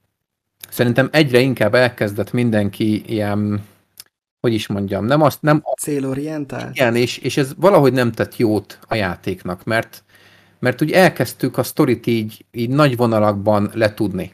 szerintem egyre inkább elkezdett mindenki ilyen, hogy is mondjam, nem azt, nem... Célorientált? Igen, és, és ez valahogy nem tett jót a játéknak, mert, mert úgy elkezdtük a sztorit így, így nagy vonalakban letudni.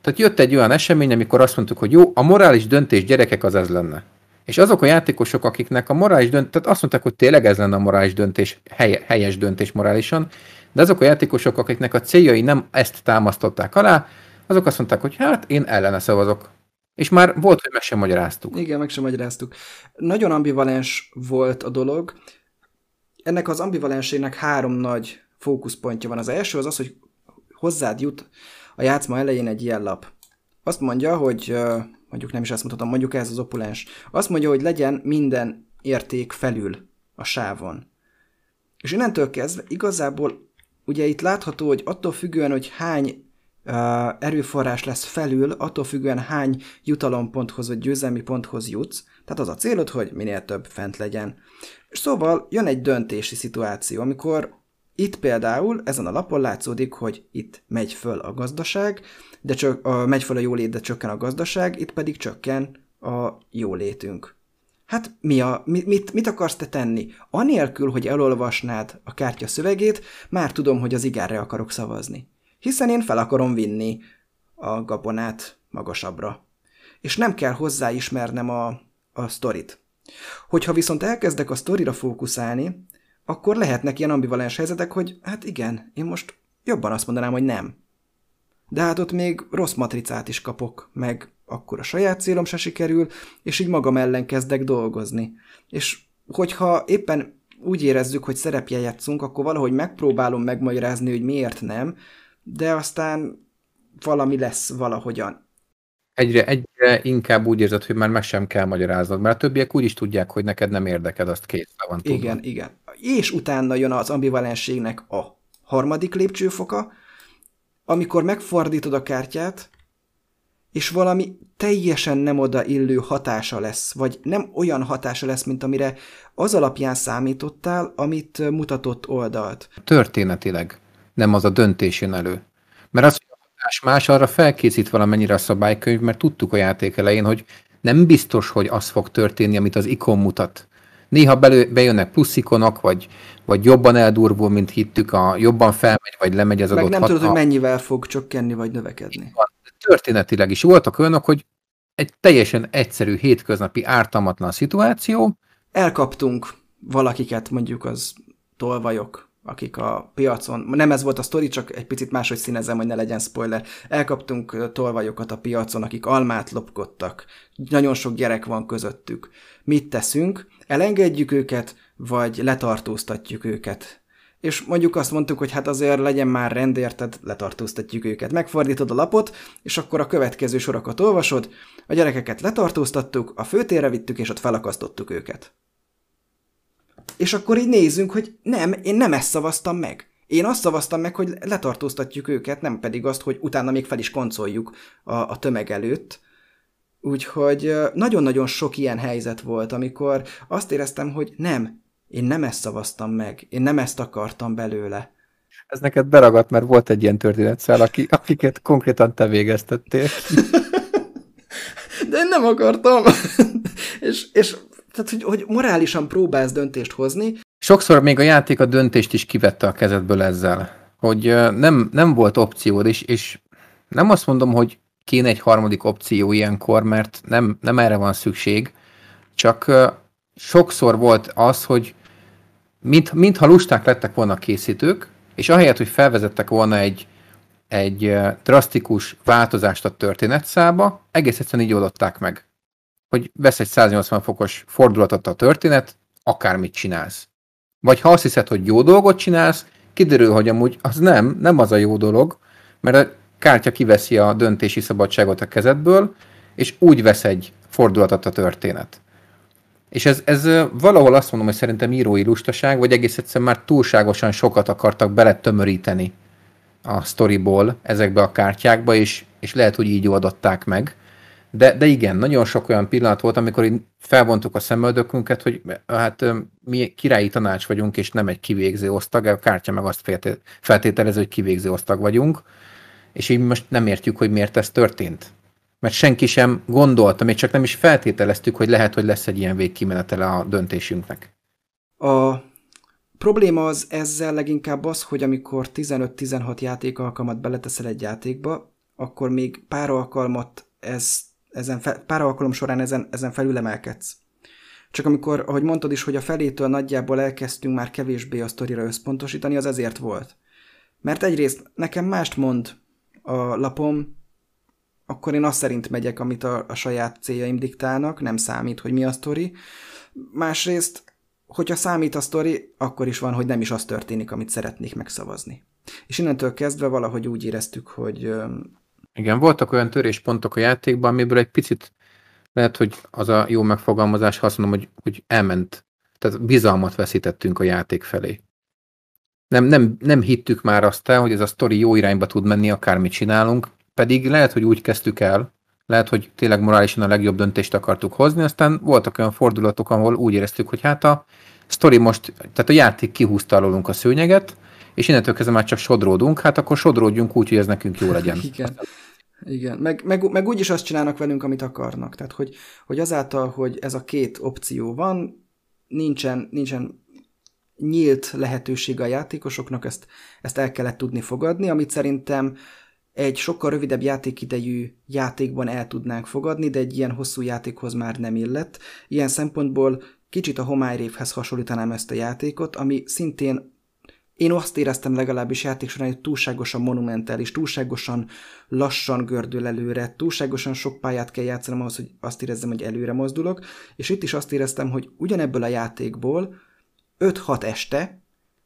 Tehát jött egy olyan esemény, amikor azt mondtuk, hogy jó, a morális döntés gyerekek az ez lenne. És azok a játékosok, akiknek a morális döntés, tehát azt mondták, hogy tényleg ez lenne a morális döntés, hely, helyes döntés morálisan, de azok a játékosok, akiknek a céljai nem ezt támasztották alá, azok azt mondták, hogy hát én ellene szavazok. És már volt, hogy meg sem magyaráztuk. Igen, meg sem magyaráztuk. Nagyon ambivalens volt a dolog. Ennek az ambivalensének három nagy fókuszpontja van. Az első az az, hogy hozzád jut a játszma elején egy ilyen lap. Azt mondja, hogy mondjuk nem is ezt mutatom, mondjuk ez az opulens. Azt mondja, hogy legyen minden érték felül a sávon. És innentől kezdve igazából ugye itt látható, hogy attól függően, hogy hány erőforrás lesz felül, attól függően hány jutalomponthoz vagy győzelmi ponthoz jutsz. Tehát az a célod, hogy minél több fent legyen. Szóval jön egy döntési szituáció, amikor itt például ezen a lapon látszódik, hogy itt megy föl a gazdaság, de csak a, megy föl a jólét, de csökken a gazdaság, itt pedig csökken a jólétünk. Hát mi a, mit, mit akarsz te tenni? Anélkül, hogy elolvasnád a kártya szövegét, már tudom, hogy az igárre akarok szavazni hiszen én fel akarom vinni a gabonát magasabbra. És nem kell hozzáismernem a, a sztorit. Hogyha viszont elkezdek a sztorira fókuszálni, akkor lehetnek ilyen ambivalens helyzetek, hogy hát igen, én most jobban azt mondanám, hogy nem. De hát ott még rossz matricát is kapok, meg akkor a saját célom se sikerül, és így magam ellen kezdek dolgozni. És hogyha éppen úgy érezzük, hogy szerepje játszunk, akkor valahogy megpróbálom megmagyarázni, hogy miért nem, de aztán valami lesz valahogyan. Egyre, egyre inkább úgy érzed, hogy már meg sem kell magyaráznod, mert a többiek úgy is tudják, hogy neked nem érdeked, azt készre van tudva. Igen, igen. És utána jön az ambivalenségnek a harmadik lépcsőfoka, amikor megfordítod a kártyát, és valami teljesen nem oda illő hatása lesz, vagy nem olyan hatása lesz, mint amire az alapján számítottál, amit mutatott oldalt. Történetileg nem az a döntés jön elő. Mert az, hogy a hatás más, arra felkészít valamennyire a szabálykönyv, mert tudtuk a játék elején, hogy nem biztos, hogy az fog történni, amit az ikon mutat. Néha belő, bejönnek plusz ikonok, vagy, vagy jobban eldurvul, mint hittük, a jobban felmegy, vagy lemegy az Meg adott nem tudod, hogy mennyivel fog csökkenni, vagy növekedni. Történetileg is voltak olyanok, hogy egy teljesen egyszerű, hétköznapi, ártalmatlan szituáció. Elkaptunk valakiket, mondjuk az tolvajok, akik a piacon, nem ez volt a sztori, csak egy picit máshogy színezem, hogy ne legyen spoiler. Elkaptunk tolvajokat a piacon, akik almát lopkodtak. Nagyon sok gyerek van közöttük. Mit teszünk? Elengedjük őket, vagy letartóztatjuk őket? és mondjuk azt mondtuk, hogy hát azért legyen már rendért, tehát letartóztatjuk őket. Megfordítod a lapot, és akkor a következő sorokat olvasod, a gyerekeket letartóztattuk, a főtérre vittük, és ott felakasztottuk őket. És akkor így nézzünk, hogy nem, én nem ezt szavaztam meg. Én azt szavaztam meg, hogy letartóztatjuk őket, nem pedig azt, hogy utána még fel is koncoljuk a, a tömeg előtt. Úgyhogy nagyon-nagyon sok ilyen helyzet volt, amikor azt éreztem, hogy nem, én nem ezt szavaztam meg, én nem ezt akartam belőle. Ez neked beragadt, mert volt egy ilyen történetszál, aki, akiket konkrétan te végeztettél. [laughs] De én nem akartam. [laughs] és, és tehát, hogy, hogy morálisan próbálsz döntést hozni. Sokszor még a játék a döntést is kivette a kezedből ezzel, hogy nem, nem volt opciód, és, és nem azt mondom, hogy kéne egy harmadik opció ilyenkor, mert nem, nem erre van szükség, csak sokszor volt az, hogy mint, mintha lusták lettek volna a készítők, és ahelyett, hogy felvezettek volna egy, egy drasztikus változást a történetszába, egész egyszerűen így oldották meg. Hogy vesz egy 180 fokos fordulatot a történet, akármit csinálsz. Vagy ha azt hiszed, hogy jó dolgot csinálsz, kiderül, hogy amúgy az nem, nem az a jó dolog, mert a kártya kiveszi a döntési szabadságot a kezedből, és úgy vesz egy fordulatot a történet. És ez, ez valahol azt mondom, hogy szerintem írói lustaság, vagy egész egyszerűen már túlságosan sokat akartak beletömöríteni a storyból ezekbe a kártyákba, és, és lehet, hogy így oldották meg. De, de igen, nagyon sok olyan pillanat volt, amikor így felvontuk a szemöldökünket, hogy hát mi királyi tanács vagyunk, és nem egy kivégző osztag, a kártya meg azt feltételező, hogy kivégző osztag vagyunk, és így most nem értjük, hogy miért ez történt mert senki sem gondolta, még csak nem is feltételeztük, hogy lehet, hogy lesz egy ilyen végkimenetele a döntésünknek. A probléma az ezzel leginkább az, hogy amikor 15-16 játékalkalmat beleteszel egy játékba, akkor még pár alkalmat ez, ezen fe, pár alkalom során ezen, ezen felülemelkedsz. Csak amikor, ahogy mondtad is, hogy a felétől nagyjából elkezdtünk már kevésbé a sztorira összpontosítani, az ezért volt. Mert egyrészt nekem mást mond a lapom, akkor én azt szerint megyek, amit a, a saját céljaim diktálnak, nem számít, hogy mi a sztori. Másrészt, hogyha számít a sztori, akkor is van, hogy nem is az történik, amit szeretnék megszavazni. És innentől kezdve valahogy úgy éreztük, hogy... Igen, voltak olyan töréspontok a játékban, amiből egy picit lehet, hogy az a jó megfogalmazás, ha azt mondom, hogy, hogy elment, tehát bizalmat veszítettünk a játék felé. Nem, nem, nem hittük már azt el, hogy ez a sztori jó irányba tud menni, akármit csinálunk, pedig lehet, hogy úgy kezdtük el, lehet, hogy tényleg morálisan a legjobb döntést akartuk hozni, aztán voltak olyan fordulatok, ahol úgy éreztük, hogy hát a sztori most, tehát a játék kihúzta alólunk a szőnyeget, és innentől kezdve már csak sodródunk, hát akkor sodródjunk úgy, hogy ez nekünk jó legyen. [laughs] Igen. Igen, meg, meg, meg úgy is azt csinálnak velünk, amit akarnak. Tehát, hogy, hogy azáltal, hogy ez a két opció van, nincsen, nincsen nyílt lehetőség a játékosoknak, ezt, ezt el kellett tudni fogadni, amit szerintem egy sokkal rövidebb játékidejű játékban el tudnánk fogadni, de egy ilyen hosszú játékhoz már nem illett. Ilyen szempontból kicsit a homályrévhez hasonlítanám ezt a játékot, ami szintén én azt éreztem legalábbis játék során, hogy túlságosan monumentális, túlságosan lassan gördül előre, túlságosan sok pályát kell játszanom ahhoz, hogy azt érezzem, hogy előre mozdulok, és itt is azt éreztem, hogy ugyanebből a játékból 5-6 este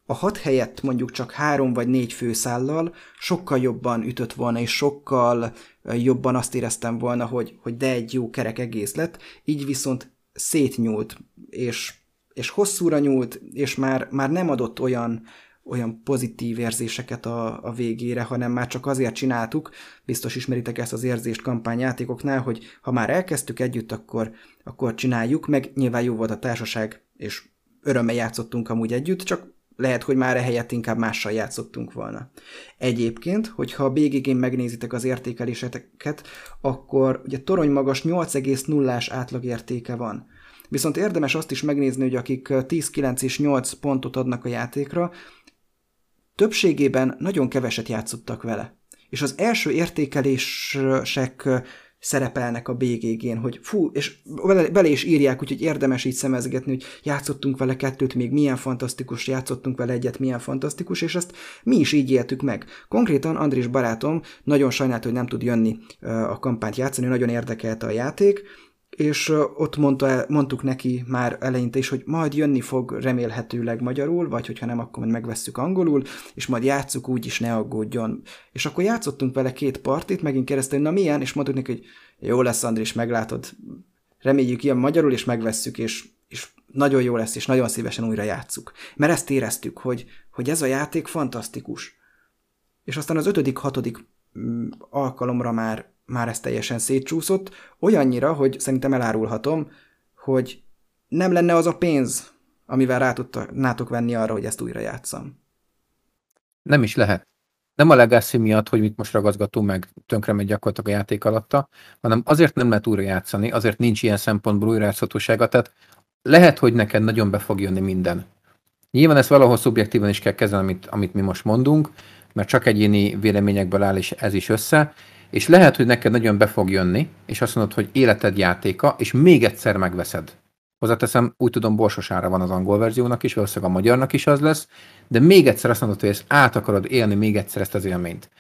a hat helyett mondjuk csak három vagy négy főszállal sokkal jobban ütött volna, és sokkal jobban azt éreztem volna, hogy, hogy de egy jó kerek egész lett, így viszont szétnyúlt, és, és hosszúra nyúlt, és már, már nem adott olyan, olyan pozitív érzéseket a, a végére, hanem már csak azért csináltuk, biztos ismeritek ezt az érzést kampányjátékoknál, hogy ha már elkezdtük együtt, akkor, akkor csináljuk, meg nyilván jó volt a társaság, és örömmel játszottunk amúgy együtt, csak lehet, hogy már ehelyett inkább mással játszottunk volna. Egyébként, hogyha a BGG-n megnézitek az értékeléseteket, akkor ugye torony magas 8,0-ás átlagértéke van. Viszont érdemes azt is megnézni, hogy akik 10, 9 és 8 pontot adnak a játékra, többségében nagyon keveset játszottak vele. És az első értékelések szerepelnek a BGG-n, hogy fú, és bele is írják, úgyhogy érdemes így szemezgetni, hogy játszottunk vele kettőt, még milyen fantasztikus, játszottunk vele egyet, milyen fantasztikus, és ezt mi is így éltük meg. Konkrétan Andris barátom nagyon sajnált, hogy nem tud jönni a kampányt játszani, nagyon érdekelte a játék, és ott mondta, mondtuk neki már eleinte is, hogy majd jönni fog remélhetőleg magyarul, vagy hogyha nem, akkor majd megvesszük angolul, és majd játsszuk úgy is, ne aggódjon. És akkor játszottunk vele két partit, megint keresztül, na milyen, és mondtuk neki, hogy jó lesz, Andris, meglátod, reméljük ilyen magyarul, és megvesszük, és, és nagyon jó lesz, és nagyon szívesen újra játsszuk. Mert ezt éreztük, hogy, hogy ez a játék fantasztikus. És aztán az ötödik, hatodik mm, alkalomra már már ez teljesen szétcsúszott, olyannyira, hogy szerintem elárulhatom, hogy nem lenne az a pénz, amivel rá tudnátok venni arra, hogy ezt újra játszam. Nem is lehet. Nem a Legacy miatt, hogy mit most ragazgatunk meg, tönkre megy gyakorlatilag a játék alatta, hanem azért nem lehet újra játszani, azért nincs ilyen szempontból újrajátszhatósága, tehát lehet, hogy neked nagyon be fog jönni minden. Nyilván ezt valahol szubjektíven is kell kezelni, amit, amit mi most mondunk, mert csak egyéni véleményekből áll is ez is össze, és lehet, hogy neked nagyon be fog jönni, és azt mondod, hogy életed játéka, és még egyszer megveszed. Hozzáteszem, úgy tudom, borsosára van az angol verziónak is, valószínűleg a magyarnak is az lesz, de még egyszer azt mondod, hogy ezt át akarod élni még egyszer ezt az élményt.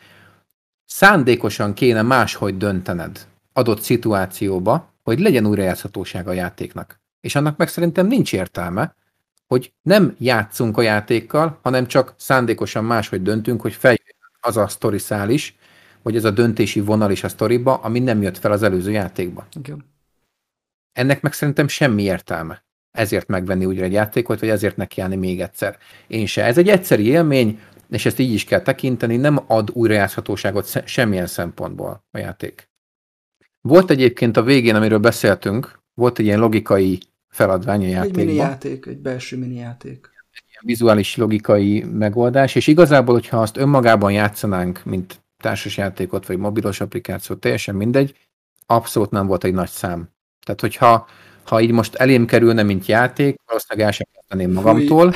Szándékosan kéne máshogy döntened adott szituációba, hogy legyen újrajátszhatóság a játéknak. És annak meg szerintem nincs értelme, hogy nem játszunk a játékkal, hanem csak szándékosan máshogy döntünk, hogy feljön az a sztori is, hogy ez a döntési vonal is a sztoriba, ami nem jött fel az előző játékba. Igen. Ennek meg szerintem semmi értelme. Ezért megvenni újra egy játékot, vagy ezért nekiállni még egyszer. Én se. Ez egy egyszeri élmény, és ezt így is kell tekinteni, nem ad újrajátszhatóságot semmilyen szempontból a játék. Volt egyébként a végén, amiről beszéltünk, volt egy ilyen logikai feladvány a játékban. Egy mini játék, egy belső mini játék. Egy ilyen vizuális logikai megoldás, és igazából, hogyha azt önmagában játszanánk, mint társasjátékot, vagy mobilos applikációt, teljesen mindegy, abszolút nem volt egy nagy szám. Tehát, hogyha ha így most elém kerülne, mint játék, valószínűleg el sem kezdeném magamtól,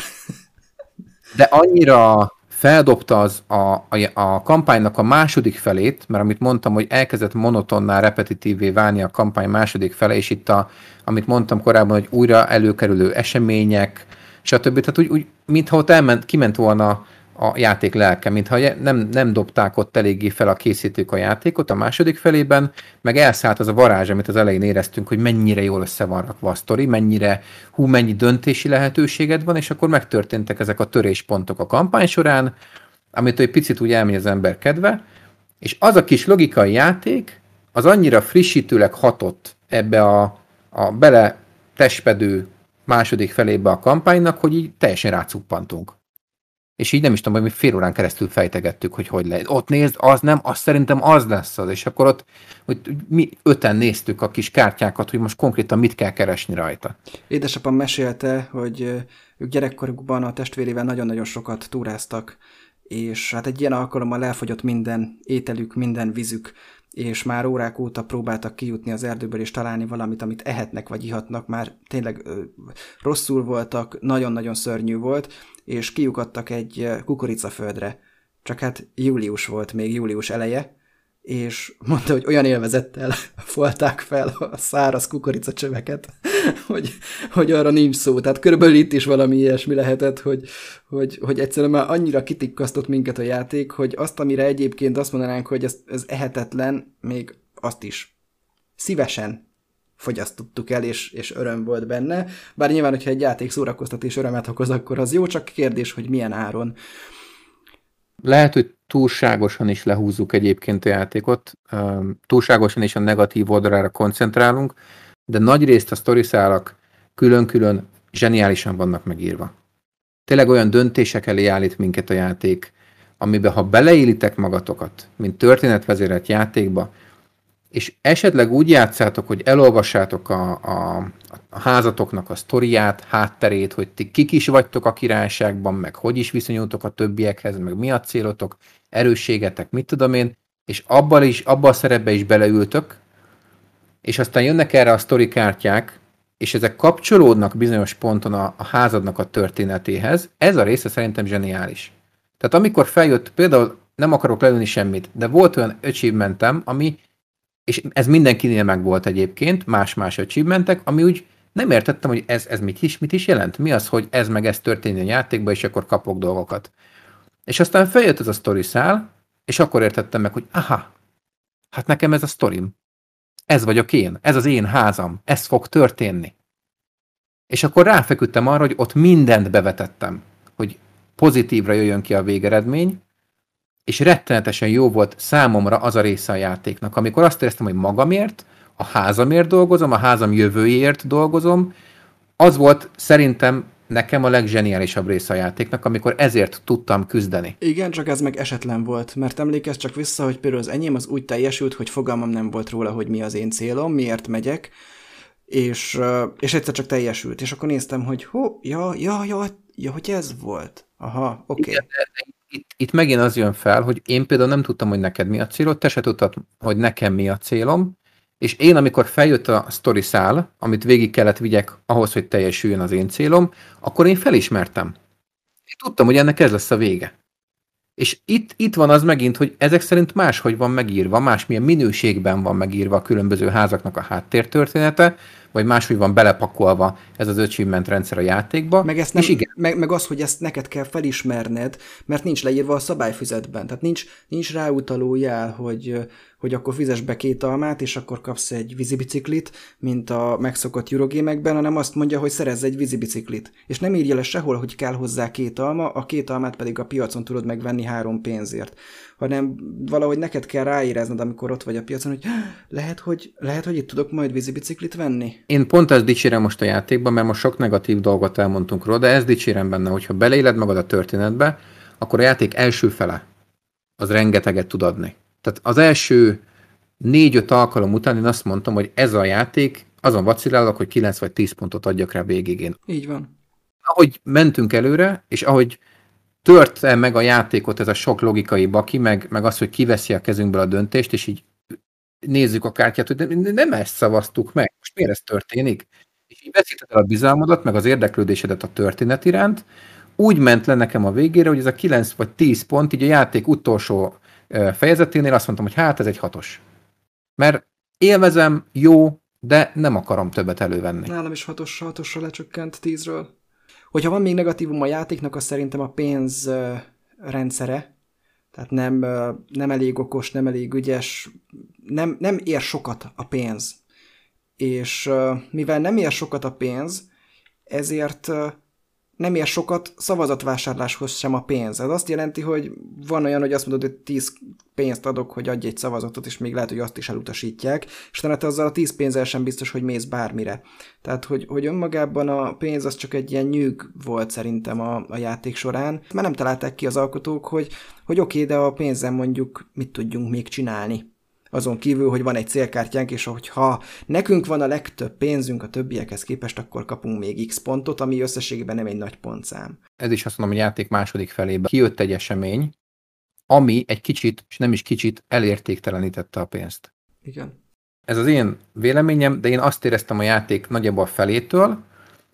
de annyira feldobta az a, a, a kampánynak a második felét, mert amit mondtam, hogy elkezdett monotonná, repetitívé válni a kampány második fele, és itt a, amit mondtam korábban, hogy újra előkerülő események, stb. Tehát úgy, úgy mintha ott elment, kiment volna a játék lelke, mintha nem, nem dobták ott eléggé fel a készítők a játékot a második felében, meg elszállt az a varázs, amit az elején éreztünk, hogy mennyire jól össze van rakva a sztori, mennyire, hú, mennyi döntési lehetőséged van, és akkor megtörténtek ezek a töréspontok a kampány során, amit egy picit úgy elmegy az ember kedve, és az a kis logikai játék, az annyira frissítőleg hatott ebbe a, a bele testpedő második felébe a kampánynak, hogy így teljesen rácuppantunk és így nem is tudom, hogy mi fél órán keresztül fejtegettük, hogy hogy lehet. Ott nézd, az nem, az szerintem az lesz az, és akkor ott hogy mi öten néztük a kis kártyákat, hogy most konkrétan mit kell keresni rajta. Édesapám mesélte, hogy ők gyerekkorukban a testvérével nagyon-nagyon sokat túráztak, és hát egy ilyen alkalommal elfogyott minden ételük, minden vízük, és már órák óta próbáltak kijutni az erdőből és találni valamit, amit ehetnek vagy ihatnak, már tényleg ö, rosszul voltak, nagyon-nagyon szörnyű volt, és kiukadtak egy kukoricaföldre. Csak hát július volt, még július eleje, és mondta, hogy olyan élvezettel [laughs] folták fel a száraz kukoricacsöveket, [laughs] hogy, hogy arra nincs szó. Tehát körülbelül itt is valami ilyesmi lehetett, hogy, hogy, hogy egyszerűen már annyira kitikkasztott minket a játék, hogy azt, amire egyébként azt mondanánk, hogy ez, ez ehetetlen, még azt is szívesen fogyasztottuk el, és, és öröm volt benne. Bár nyilván, hogyha egy játék szórakoztat és örömet okoz, akkor az jó, csak kérdés, hogy milyen áron. Lehet, hogy túlságosan is lehúzzuk egyébként a játékot, túlságosan is a negatív oldalára koncentrálunk, de nagy részt a sztoriszálak külön-külön zseniálisan vannak megírva. Tényleg olyan döntések elé állít minket a játék, amiben ha beleélitek magatokat, mint történetvezérelt játékba, és esetleg úgy játszátok, hogy elolvassátok a, a, a házatoknak a sztoriát, hátterét, hogy ti kik is vagytok a királyságban, meg hogy is viszonyultok a többiekhez, meg mi a célotok, erősségetek, mit tudom én, és abban is, abban a szerepbe is beleültök, és aztán jönnek erre a sztori kártyák, és ezek kapcsolódnak bizonyos ponton a, a házadnak a történetéhez, ez a része szerintem zseniális. Tehát amikor feljött, például nem akarok lelőni semmit, de volt olyan achievementem, ami és ez mindenkinél meg volt egyébként, más-más achievementek, ami úgy nem értettem, hogy ez, ez mit, is, mit is jelent. Mi az, hogy ez meg ez történjen a játékban, és akkor kapok dolgokat. És aztán feljött ez a story szál, és akkor értettem meg, hogy aha, hát nekem ez a sztorim. Ez vagyok én, ez az én házam, ez fog történni. És akkor ráfeküdtem arra, hogy ott mindent bevetettem, hogy pozitívra jöjjön ki a végeredmény, és rettenetesen jó volt számomra az a része a játéknak, amikor azt éreztem, hogy magamért, a házamért dolgozom, a házam jövőjéért dolgozom, az volt szerintem nekem a legzseniálisabb része a játéknak, amikor ezért tudtam küzdeni. Igen, csak ez meg esetlen volt, mert emlékezz csak vissza, hogy például az enyém az úgy teljesült, hogy fogalmam nem volt róla, hogy mi az én célom, miért megyek, és, és egyszer csak teljesült, és akkor néztem, hogy hó, ja, ja, ja, ja, hogy ez volt. Aha, oké. Okay. Itt, itt megint az jön fel, hogy én például nem tudtam, hogy neked mi a célod, te se tudtad, hogy nekem mi a célom, és én, amikor feljött a story szál, amit végig kellett vigyek ahhoz, hogy teljesüljön az én célom, akkor én felismertem. Én tudtam, hogy ennek ez lesz a vége. És itt, itt van az megint, hogy ezek szerint máshogy van megírva, másmilyen minőségben van megírva a különböző házaknak a háttértörténete, vagy máshogy van belepakolva ez az achievement rendszer a játékba. Meg, ezt nem, és igen. Meg, meg az, hogy ezt neked kell felismerned, mert nincs leírva a szabályfüzetben. Tehát nincs, nincs ráutaló jel, hogy hogy akkor fizes be két almát, és akkor kapsz egy vízibiciklit, mint a megszokott Eurogémekben, hanem azt mondja, hogy szerezz egy vízibiciklit. És nem írja le sehol, hogy kell hozzá két alma, a két almát pedig a piacon tudod megvenni három pénzért. Hanem valahogy neked kell ráérezned, amikor ott vagy a piacon, hogy [gasps] lehet, hogy, lehet, hogy itt tudok majd vízibiciklit venni. Én pont ezt dicsérem most a játékban, mert most sok negatív dolgot elmondtunk róla, de ezt dicsérem benne, hogyha beleéled magad a történetbe, akkor a játék első fele az rengeteget tud adni. Tehát az első négy-öt alkalom után én azt mondtam, hogy ez a játék, azon vacilálok, hogy 9 vagy 10 pontot adjak rá végigén. Így van. Ahogy mentünk előre, és ahogy tört -e meg a játékot ez a sok logikai baki, meg, meg az, hogy kiveszi a kezünkből a döntést, és így nézzük a kártyát, hogy nem ezt szavaztuk meg, most miért ez történik? És így veszíted el a bizalmadat, meg az érdeklődésedet a történet iránt, úgy ment le nekem a végére, hogy ez a 9 vagy 10 pont, így a játék utolsó fejezeténél azt mondtam, hogy hát ez egy hatos. Mert élvezem, jó, de nem akarom többet elővenni. Nálam is hatos, hatosra lecsökkent tízről. Hogyha van még negatívum a játéknak, az szerintem a pénz rendszere. Tehát nem, nem elég okos, nem elég ügyes, nem, nem ér sokat a pénz. És mivel nem ér sokat a pénz, ezért nem ér sokat szavazatvásárláshoz sem a pénz. Ez azt jelenti, hogy van olyan, hogy azt mondod, hogy 10 pénzt adok, hogy adj egy szavazatot, és még lehet, hogy azt is elutasítják, és te azzal a 10 pénzzel sem biztos, hogy mész bármire. Tehát, hogy, hogy önmagában a pénz az csak egy ilyen nyűg volt szerintem a, a játék során, mert nem találták ki az alkotók, hogy, hogy oké, okay, de a pénzzel mondjuk mit tudjunk még csinálni azon kívül, hogy van egy célkártyánk, és hogyha nekünk van a legtöbb pénzünk a többiekhez képest, akkor kapunk még x pontot, ami összességében nem egy nagy pontszám. Ez is azt mondom, hogy játék második felében kijött egy esemény, ami egy kicsit, és nem is kicsit elértéktelenítette a pénzt. Igen. Ez az én véleményem, de én azt éreztem a játék nagyjából felétől,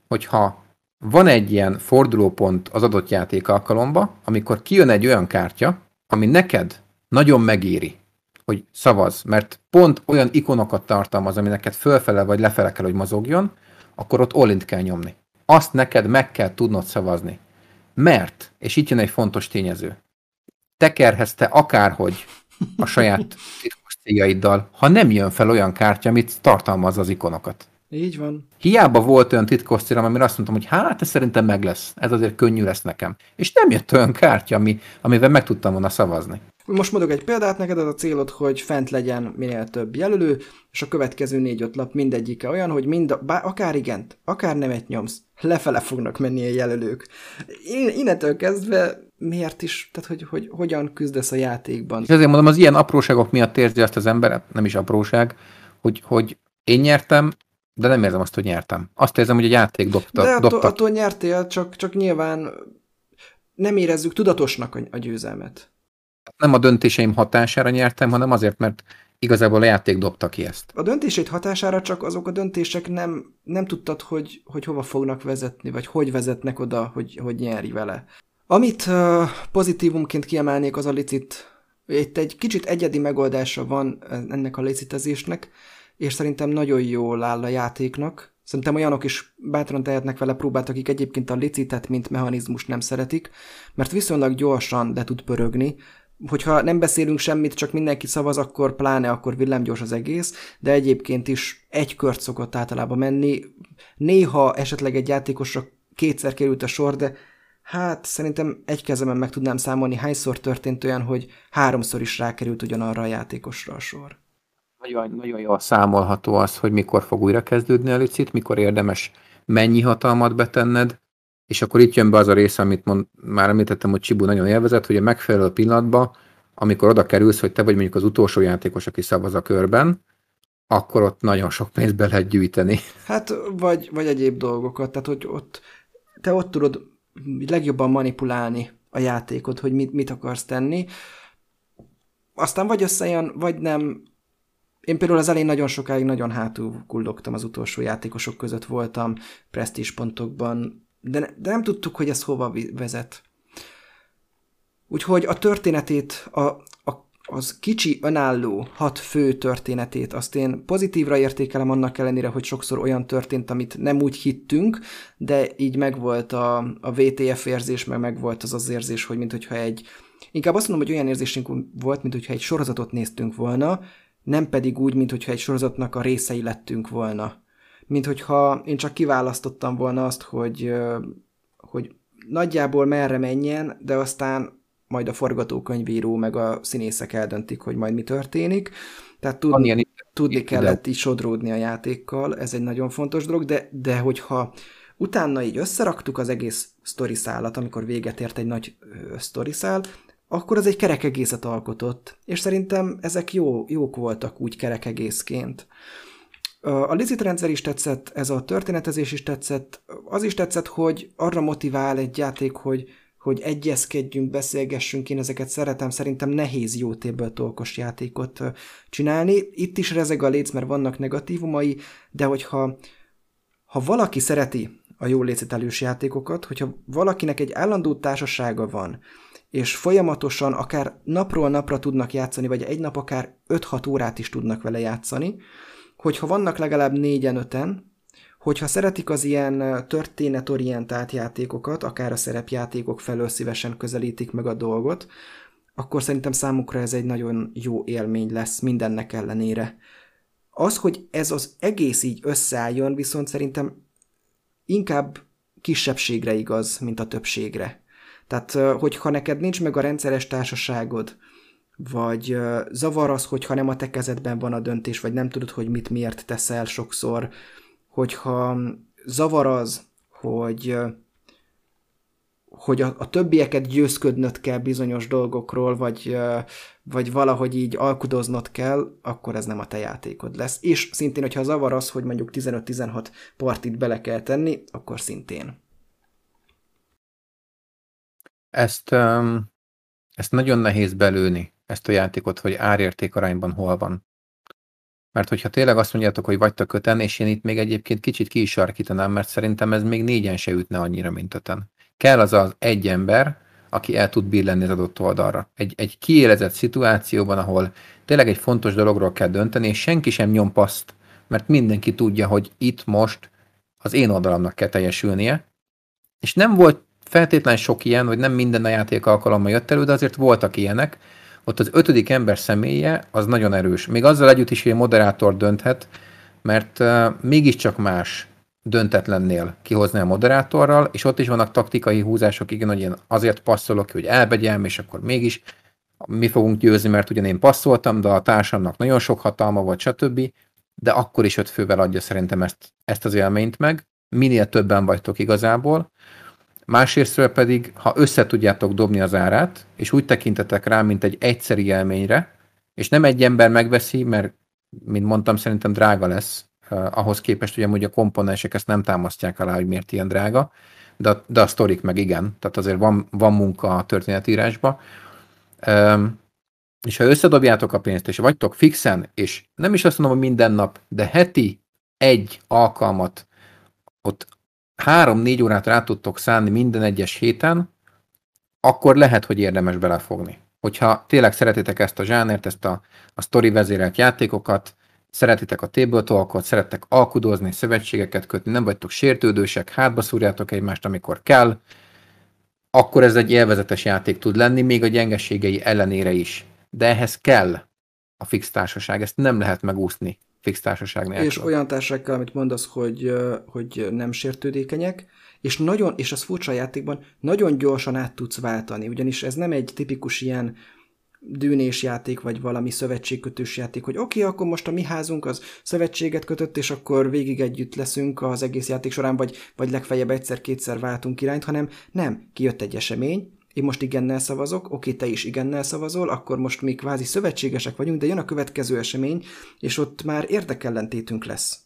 hogyha van egy ilyen fordulópont az adott játék alkalomba, amikor kijön egy olyan kártya, ami neked nagyon megéri, hogy szavaz, mert pont olyan ikonokat tartalmaz, ami neked fölfele vagy lefele kell, hogy mozogjon, akkor ott olint kell nyomni. Azt neked meg kell tudnod szavazni. Mert, és itt jön egy fontos tényező, tekerhez te akárhogy a saját [laughs] titkos céljaiddal, ha nem jön fel olyan kártya, amit tartalmaz az ikonokat. Így van. Hiába volt olyan titkos célom, amire azt mondtam, hogy hát ez szerintem meg lesz, ez azért könnyű lesz nekem. És nem jött olyan kártya, ami, amivel meg tudtam volna szavazni. Most mondok egy példát, neked az a célod, hogy fent legyen minél több jelölő, és a következő négy-öt lap mindegyike olyan, hogy mind, a, bár, akár igent, akár nemet nyomsz, lefele fognak menni a jelölők. Én, innentől kezdve miért is, tehát hogy, hogy hogyan küzdesz a játékban. És azért mondom, az ilyen apróságok miatt érzi azt az ember, nem is apróság, hogy, hogy én nyertem, de nem érzem azt, hogy nyertem. Azt érzem, hogy a játék dobta. De attól, dobta. attól nyertél, csak, csak nyilván nem érezzük tudatosnak a, a győzelmet nem a döntéseim hatására nyertem, hanem azért, mert igazából a játék dobta ki ezt. A döntését hatására csak azok a döntések nem, nem tudtad, hogy, hogy hova fognak vezetni, vagy hogy vezetnek oda, hogy, hogy nyeri vele. Amit uh, pozitívumként kiemelnék, az a licit. Itt egy kicsit egyedi megoldása van ennek a licitezésnek, és szerintem nagyon jól áll a játéknak. Szerintem olyanok is bátran tehetnek vele próbát, akik egyébként a licitet, mint mechanizmus nem szeretik, mert viszonylag gyorsan le tud pörögni, hogyha nem beszélünk semmit, csak mindenki szavaz, akkor pláne akkor villámgyors az egész, de egyébként is egy kört szokott általában menni. Néha esetleg egy játékosra kétszer került a sor, de hát szerintem egy kezemen meg tudnám számolni, hányszor történt olyan, hogy háromszor is rákerült ugyanarra a játékosra a sor. Nagyon, nagyon jól számolható az, hogy mikor fog újra kezdődni a licit, mikor érdemes mennyi hatalmat betenned, és akkor itt jön be az a rész, amit mond, már említettem, hogy Csibu nagyon élvezett, hogy a megfelelő pillanatban, amikor oda kerülsz, hogy te vagy mondjuk az utolsó játékos, aki szavaz a körben, akkor ott nagyon sok pénzt be lehet gyűjteni. Hát, vagy, vagy egyéb dolgokat, tehát hogy ott, te ott tudod legjobban manipulálni a játékot, hogy mit, mit akarsz tenni. Aztán vagy összejön, vagy nem. Én például az elején nagyon sokáig nagyon hátul kullogtam az utolsó játékosok között voltam, presztízs pontokban, de, ne, de nem tudtuk, hogy ez hova vezet. Úgyhogy a történetét, a, a, az kicsi, önálló, hat fő történetét, azt én pozitívra értékelem annak ellenére, hogy sokszor olyan történt, amit nem úgy hittünk, de így megvolt a, a VTF érzés, meg megvolt az az érzés, hogy mintha egy, inkább azt mondom, hogy olyan érzésünk volt, mintha egy sorozatot néztünk volna, nem pedig úgy, mintha egy sorozatnak a részei lettünk volna mint hogyha én csak kiválasztottam volna azt, hogy, hogy nagyjából merre menjen, de aztán majd a forgatókönyvíró meg a színészek eldöntik, hogy majd mi történik. Tehát tud, ilyen, tudni kellett is sodródni a játékkal, ez egy nagyon fontos dolog, de, de hogyha utána így összeraktuk az egész sztori szállat, amikor véget ért egy nagy sztori szál, akkor az egy kerek egészet alkotott, és szerintem ezek jó, jók voltak úgy kerek egészként. A licit rendszer is tetszett, ez a történetezés is tetszett, az is tetszett, hogy arra motivál egy játék, hogy, hogy egyezkedjünk, beszélgessünk, én ezeket szeretem, szerintem nehéz jó téből tolkos játékot csinálni. Itt is rezeg a léc, mert vannak negatívumai, de hogyha ha valaki szereti a jó lécitelős játékokat, hogyha valakinek egy állandó társasága van, és folyamatosan akár napról napra tudnak játszani, vagy egy nap akár 5-6 órát is tudnak vele játszani, hogyha vannak legalább négyen, öten, hogyha szeretik az ilyen történetorientált játékokat, akár a szerepjátékok felől szívesen közelítik meg a dolgot, akkor szerintem számukra ez egy nagyon jó élmény lesz mindennek ellenére. Az, hogy ez az egész így összeálljon, viszont szerintem inkább kisebbségre igaz, mint a többségre. Tehát, hogyha neked nincs meg a rendszeres társaságod, vagy zavar az, hogyha nem a te kezedben van a döntés, vagy nem tudod, hogy mit miért teszel sokszor, hogyha zavar az, hogy hogy a, a többieket győzködnöd kell bizonyos dolgokról, vagy, vagy valahogy így alkudoznod kell, akkor ez nem a te játékod lesz. És szintén, hogyha zavar az, hogy mondjuk 15-16 partit bele kell tenni, akkor szintén. Ezt, um, ezt nagyon nehéz belőni ezt a játékot, hogy árérték arányban hol van. Mert hogyha tényleg azt mondjátok, hogy vagytok öten, és én itt még egyébként kicsit ki is sarkítanám, mert szerintem ez még négyen se ütne annyira, mint öten. Kell az az egy ember, aki el tud billenni az adott oldalra. Egy, egy kiélezett szituációban, ahol tényleg egy fontos dologról kell dönteni, és senki sem nyom paszt, mert mindenki tudja, hogy itt most az én oldalamnak kell teljesülnie. És nem volt feltétlen sok ilyen, vagy nem minden a játék alkalommal jött elő, de azért voltak ilyenek, ott az ötödik ember személye az nagyon erős. Még azzal együtt is, hogy a moderátor dönthet, mert uh, mégiscsak más döntetlennél kihozni a moderátorral, és ott is vannak taktikai húzások, igen, hogy én azért passzolok ki, hogy elbegyem, és akkor mégis mi fogunk győzni, mert ugyan én passzoltam, de a társamnak nagyon sok hatalma volt, stb. De akkor is öt fővel adja szerintem ezt, ezt az élményt meg. Minél többen vagytok igazából, Másrésztről pedig, ha össze tudjátok dobni az árát, és úgy tekintetek rá, mint egy egyszeri élményre, és nem egy ember megveszi, mert, mint mondtam, szerintem drága lesz, uh, ahhoz képest, hogy amúgy a komponensek ezt nem támasztják alá, hogy miért ilyen drága, de, de a sztorik meg igen, tehát azért van, van munka a történetírásba. Um, és ha összedobjátok a pénzt, és vagytok fixen, és nem is azt mondom, hogy minden nap, de heti egy alkalmat ott három-négy órát rá tudtok szánni minden egyes héten, akkor lehet, hogy érdemes belefogni. Hogyha tényleg szeretitek ezt a zsánert, ezt a, a story vezérelt játékokat, szeretitek a table talkot, szerettek alkudozni, szövetségeket kötni, nem vagytok sértődősek, hátba szúrjátok egymást, amikor kell, akkor ez egy élvezetes játék tud lenni, még a gyengeségei ellenére is. De ehhez kell a fix társaság, ezt nem lehet megúszni fix társaság nélkül. És olyan társasággal, amit mondasz, hogy, hogy nem sértődékenyek, és nagyon, és az furcsa a játékban, nagyon gyorsan át tudsz váltani, ugyanis ez nem egy tipikus ilyen dűnés játék, vagy valami szövetségkötős játék, hogy oké, okay, akkor most a mi házunk az szövetséget kötött, és akkor végig együtt leszünk az egész játék során, vagy, vagy legfeljebb egyszer-kétszer váltunk irányt, hanem nem, kijött egy esemény, én most igennel szavazok, oké, te is igennel szavazol, akkor most mi kvázi szövetségesek vagyunk, de jön a következő esemény, és ott már érdekellentétünk lesz.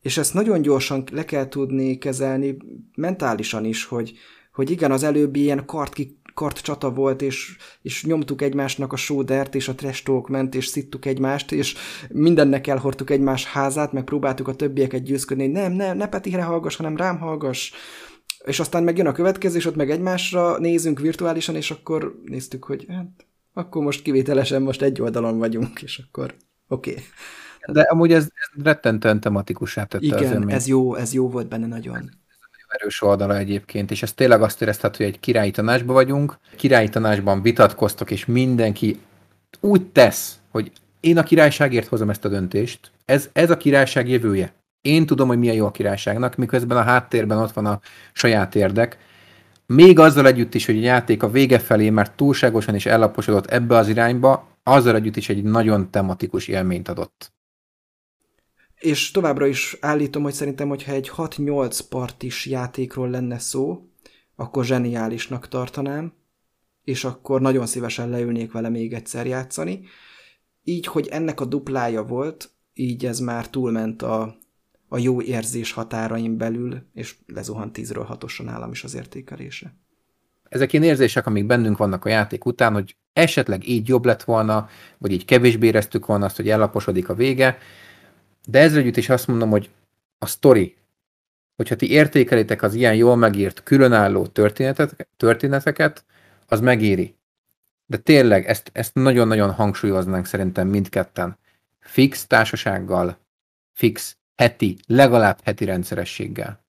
És ezt nagyon gyorsan le kell tudni kezelni mentálisan is, hogy, hogy igen, az előbbi ilyen kart kart csata volt, és, és nyomtuk egymásnak a sódert, és a trash talk ment, és szittuk egymást, és mindennek elhordtuk egymás házát, meg próbáltuk a többieket győzködni, nem, nem, ne Petire hallgass, hanem rám hallgass. És aztán megjön a következő, és ott meg egymásra nézünk virtuálisan, és akkor néztük, hogy hát, akkor most kivételesen most egy oldalon vagyunk, és akkor oké. Okay. De amúgy ez, ez rettentően tematikusá tette Igen, az ez jó, ez jó volt benne nagyon erős oldala egyébként, és ez tényleg azt éreztet, hogy egy királyi tanácsban vagyunk, királyi tanácsban vitatkoztok, és mindenki úgy tesz, hogy én a királyságért hozom ezt a döntést, ez, ez a királyság jövője. Én tudom, hogy milyen jó a királyságnak, miközben a háttérben ott van a saját érdek. Még azzal együtt is, hogy a játék a vége felé már túlságosan is ellaposodott ebbe az irányba, azzal együtt is egy nagyon tematikus élményt adott és továbbra is állítom, hogy szerintem, hogyha egy 6-8 partis játékról lenne szó, akkor zseniálisnak tartanám, és akkor nagyon szívesen leülnék vele még egyszer játszani. Így, hogy ennek a duplája volt, így ez már túlment a, a jó érzés határain belül, és lezuhant 10-ről 6-osan állam is az értékelése. Ezek ilyen érzések, amik bennünk vannak a játék után, hogy esetleg így jobb lett volna, vagy így kevésbé éreztük volna azt, hogy ellaposodik a vége, de ezzel együtt is azt mondom, hogy a sztori, hogyha ti értékelitek az ilyen jól megírt, különálló történetet, történeteket, az megéri. De tényleg ezt, ezt nagyon-nagyon hangsúlyoznánk szerintem mindketten. Fix társasággal, fix heti, legalább heti rendszerességgel.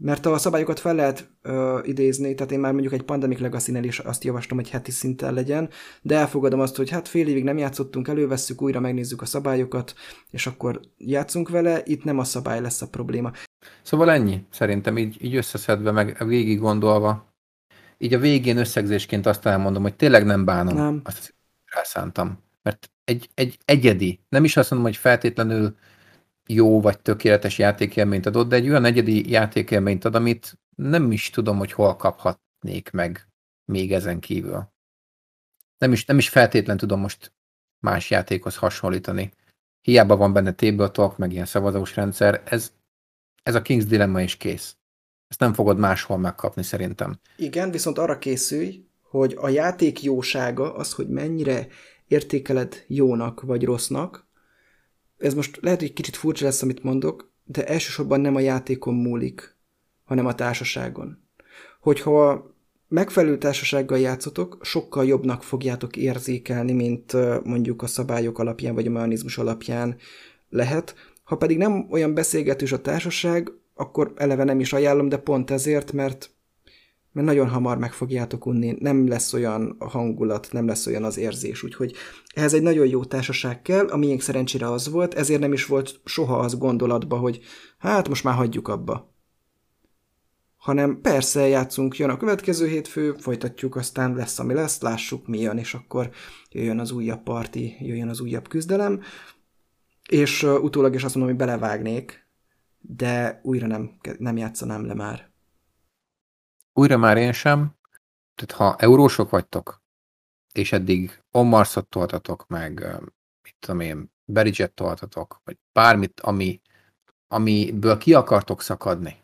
Mert a szabályokat fel lehet ö, idézni, tehát én már mondjuk egy Pandemic legacy is azt javaslom, hogy heti szinten legyen, de elfogadom azt, hogy hát fél évig nem játszottunk, elővesszük, újra megnézzük a szabályokat, és akkor játszunk vele, itt nem a szabály lesz a probléma. Szóval ennyi, szerintem így, így összeszedve, meg végig gondolva. Így a végén összegzésként azt elmondom, hogy tényleg nem bánom nem. azt, rászántam. Mert egy, egy egyedi, nem is azt mondom, hogy feltétlenül jó vagy tökéletes játékélményt adott, de egy olyan egyedi játékélményt ad, amit nem is tudom, hogy hol kaphatnék meg még ezen kívül. Nem is, nem is feltétlen tudom most más játékhoz hasonlítani. Hiába van benne tabletop, meg ilyen szavazós rendszer, ez, ez a King's Dilemma is kész. Ezt nem fogod máshol megkapni szerintem. Igen, viszont arra készülj, hogy a játék jósága az, hogy mennyire értékeled jónak vagy rossznak, ez most lehet, hogy kicsit furcsa lesz, amit mondok, de elsősorban nem a játékon múlik, hanem a társaságon. Hogyha megfelelő társasággal játszotok, sokkal jobbnak fogjátok érzékelni, mint mondjuk a szabályok alapján, vagy a mechanizmus alapján lehet. Ha pedig nem olyan beszélgetős a társaság, akkor eleve nem is ajánlom, de pont ezért, mert mert nagyon hamar meg fogjátok unni, nem lesz olyan hangulat, nem lesz olyan az érzés, úgyhogy ehhez egy nagyon jó társaság kell, a miénk szerencsére az volt, ezért nem is volt soha az gondolatba, hogy hát most már hagyjuk abba. Hanem persze játszunk, jön a következő hétfő, folytatjuk, aztán lesz, ami lesz, lássuk mi jön, és akkor jöjjön az újabb parti, jöjjön az újabb küzdelem, és utólag is azt mondom, hogy belevágnék, de újra nem, nem játszanám le már. Újra már én sem. Tehát ha eurósok vagytok, és eddig Ommarsot toltatok, meg mit tudom én, Beriget toltatok, vagy bármit, ami, amiből ki akartok szakadni,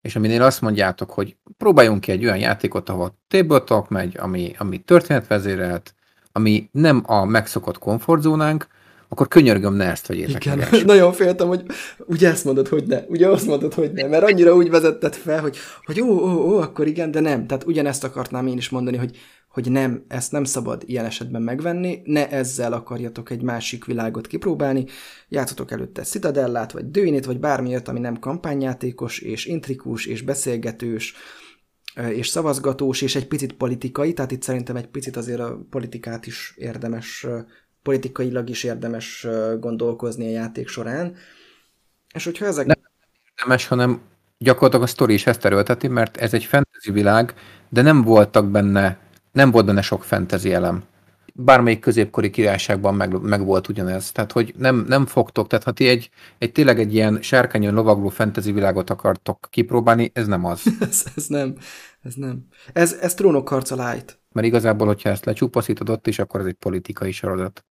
és aminél azt mondjátok, hogy próbáljunk ki egy olyan játékot, ahol tabletop megy, ami, ami történetvezérelt, ami nem a megszokott komfortzónánk, akkor könyörgöm, ne ezt vegyétek Igen, meg. [laughs] Nagyon féltem, hogy ugye ezt mondod, hogy ne, ugye azt mondod, hogy ne, mert annyira úgy vezetted fel, hogy, hogy ó, ó, ó, akkor igen, de nem. Tehát ugyanezt akartnám én is mondani, hogy, hogy nem, ezt nem szabad ilyen esetben megvenni, ne ezzel akarjatok egy másik világot kipróbálni, játszotok előtte Citadellát, vagy Dőinét, vagy bármilyet, ami nem kampányjátékos, és intrikus, és beszélgetős, és szavazgatós, és egy picit politikai, tehát itt szerintem egy picit azért a politikát is érdemes, politikailag is érdemes gondolkozni a játék során. És hogyha ezek... Nem érdemes, hanem gyakorlatilag a sztori is ezt erőlteti, mert ez egy fantasy világ, de nem voltak benne, nem volt benne sok fantasy elem bármelyik középkori királyságban meg, meg volt ugyanez. Tehát, hogy nem, nem fogtok, tehát ha ti egy, egy tényleg egy ilyen sárkányon lovagló fantasy világot akartok kipróbálni, ez nem az. [laughs] ez, ez nem, ez nem. Ez, ez trónokharca light. Mert igazából, hogyha ezt lecsupaszítod ott is, akkor ez egy politikai sorozat.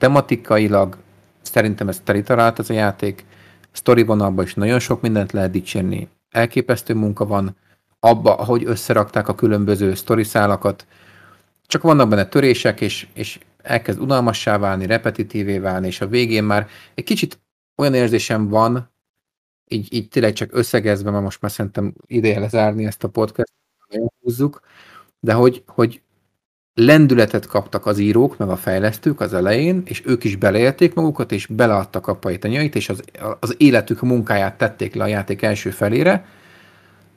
Tematikailag szerintem ez teli talált ez a játék, sztori vonalban is nagyon sok mindent lehet dicsérni. Elképesztő munka van, abba, ahogy összerakták a különböző sztoriszálakat, csak vannak benne törések, és, és elkezd unalmassá válni, repetitívé válni, és a végén már egy kicsit olyan érzésem van, így, így tényleg csak összegezve, mert most már szerintem ideje lezárni ezt a podcast, húzzuk, de hogy, hogy lendületet kaptak az írók, meg a fejlesztők az elején, és ők is beleélték magukat, és beleadtak a pajtanyait, és az, az életük munkáját tették le a játék első felére,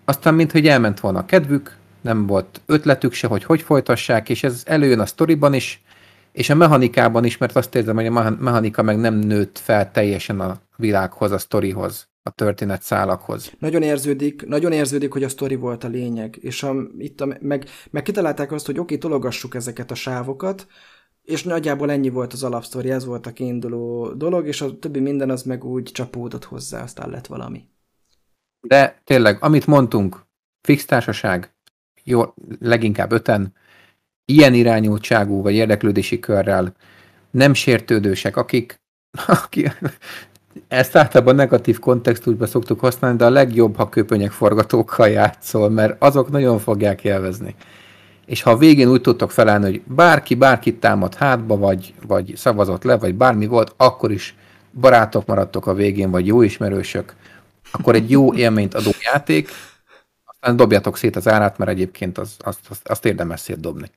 aztán mint hogy elment volna a kedvük, nem volt ötletük se, hogy hogy folytassák, és ez előjön a sztoriban is, és a mechanikában is, mert azt érzem, hogy a mechanika meg nem nőtt fel teljesen a világhoz, a sztorihoz, a történet szálakhoz. Nagyon érződik, nagyon érződik, hogy a sztori volt a lényeg, és a, itt a, meg, meg kitalálták azt, hogy oké, tologassuk ezeket a sávokat, és nagyjából ennyi volt az alapsztori, ez volt a kiinduló dolog, és a többi minden az meg úgy csapódott hozzá, aztán lett valami. De tényleg, amit mondtunk, fix társaság, jó, leginkább öten, ilyen irányultságú vagy érdeklődési körrel, nem sértődősek, akik, [laughs] akik ezt általában negatív kontextusban szoktuk használni, de a legjobb, ha köpönyek forgatókkal játszol, mert azok nagyon fogják élvezni. És ha a végén úgy tudtok felállni, hogy bárki bárkit támad hátba, vagy, vagy szavazott le, vagy bármi volt, akkor is barátok maradtok a végén, vagy jó ismerősök, akkor egy jó élményt adó játék, dobjatok szét az árát, mert egyébként az, azt, azt, azt érdemes szétdobni.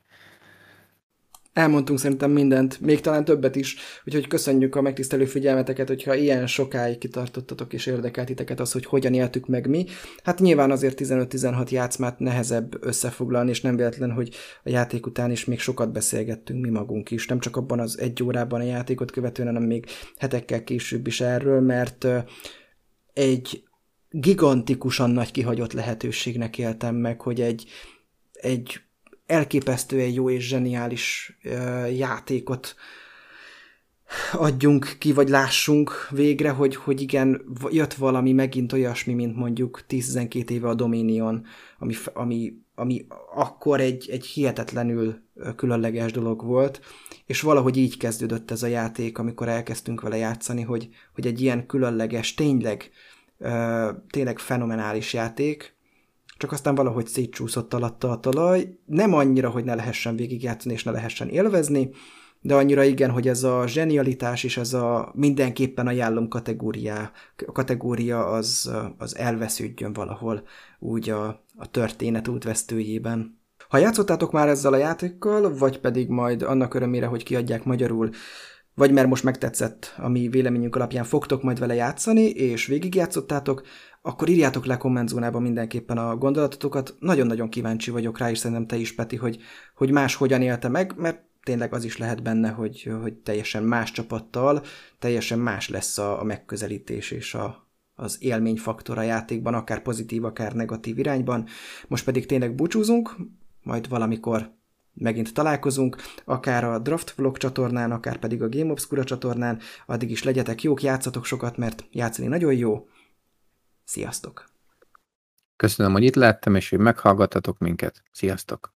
Elmondtunk szerintem mindent, még talán többet is, úgyhogy köszönjük a megtisztelő figyelmeteket, hogyha ilyen sokáig kitartottatok és érdekelt titeket az, hogy hogyan éltük meg mi. Hát nyilván azért 15-16 játszmát nehezebb összefoglalni, és nem véletlen, hogy a játék után is még sokat beszélgettünk mi magunk is, nem csak abban az egy órában a játékot követően, hanem még hetekkel később is erről, mert egy gigantikusan nagy kihagyott lehetőségnek éltem meg, hogy egy, egy elképesztően jó és zseniális játékot adjunk ki, vagy lássunk végre, hogy, hogy igen, jött valami megint olyasmi, mint mondjuk 10-12 éve a Dominion, ami, ami, ami akkor egy, egy hihetetlenül különleges dolog volt, és valahogy így kezdődött ez a játék, amikor elkezdtünk vele játszani, hogy, hogy egy ilyen különleges, tényleg tényleg fenomenális játék, csak aztán valahogy szétcsúszott alatta a talaj, nem annyira, hogy ne lehessen végigjátszani és ne lehessen élvezni, de annyira igen, hogy ez a zsenialitás és ez a mindenképpen ajánlom kategóriá, kategória az, az elvesződjön valahol úgy a, a történet útvesztőjében. Ha játszottátok már ezzel a játékkal, vagy pedig majd annak örömére, hogy kiadják magyarul, vagy mert most megtetszett, ami véleményünk alapján fogtok majd vele játszani, és végigjátszottátok, akkor írjátok le kommentzónába mindenképpen a gondolatotokat. Nagyon-nagyon kíváncsi vagyok rá, és szerintem te is, Peti, hogy, hogy más hogyan élte meg, mert tényleg az is lehet benne, hogy, hogy teljesen más csapattal, teljesen más lesz a, a megközelítés és a, az élményfaktor a játékban, akár pozitív, akár negatív irányban. Most pedig tényleg búcsúzunk, majd valamikor megint találkozunk, akár a Draft Vlog csatornán, akár pedig a Game Obscura csatornán, addig is legyetek jók, játszatok sokat, mert játszani nagyon jó. Sziasztok! Köszönöm, hogy itt lettem, és hogy meghallgattatok minket. Sziasztok!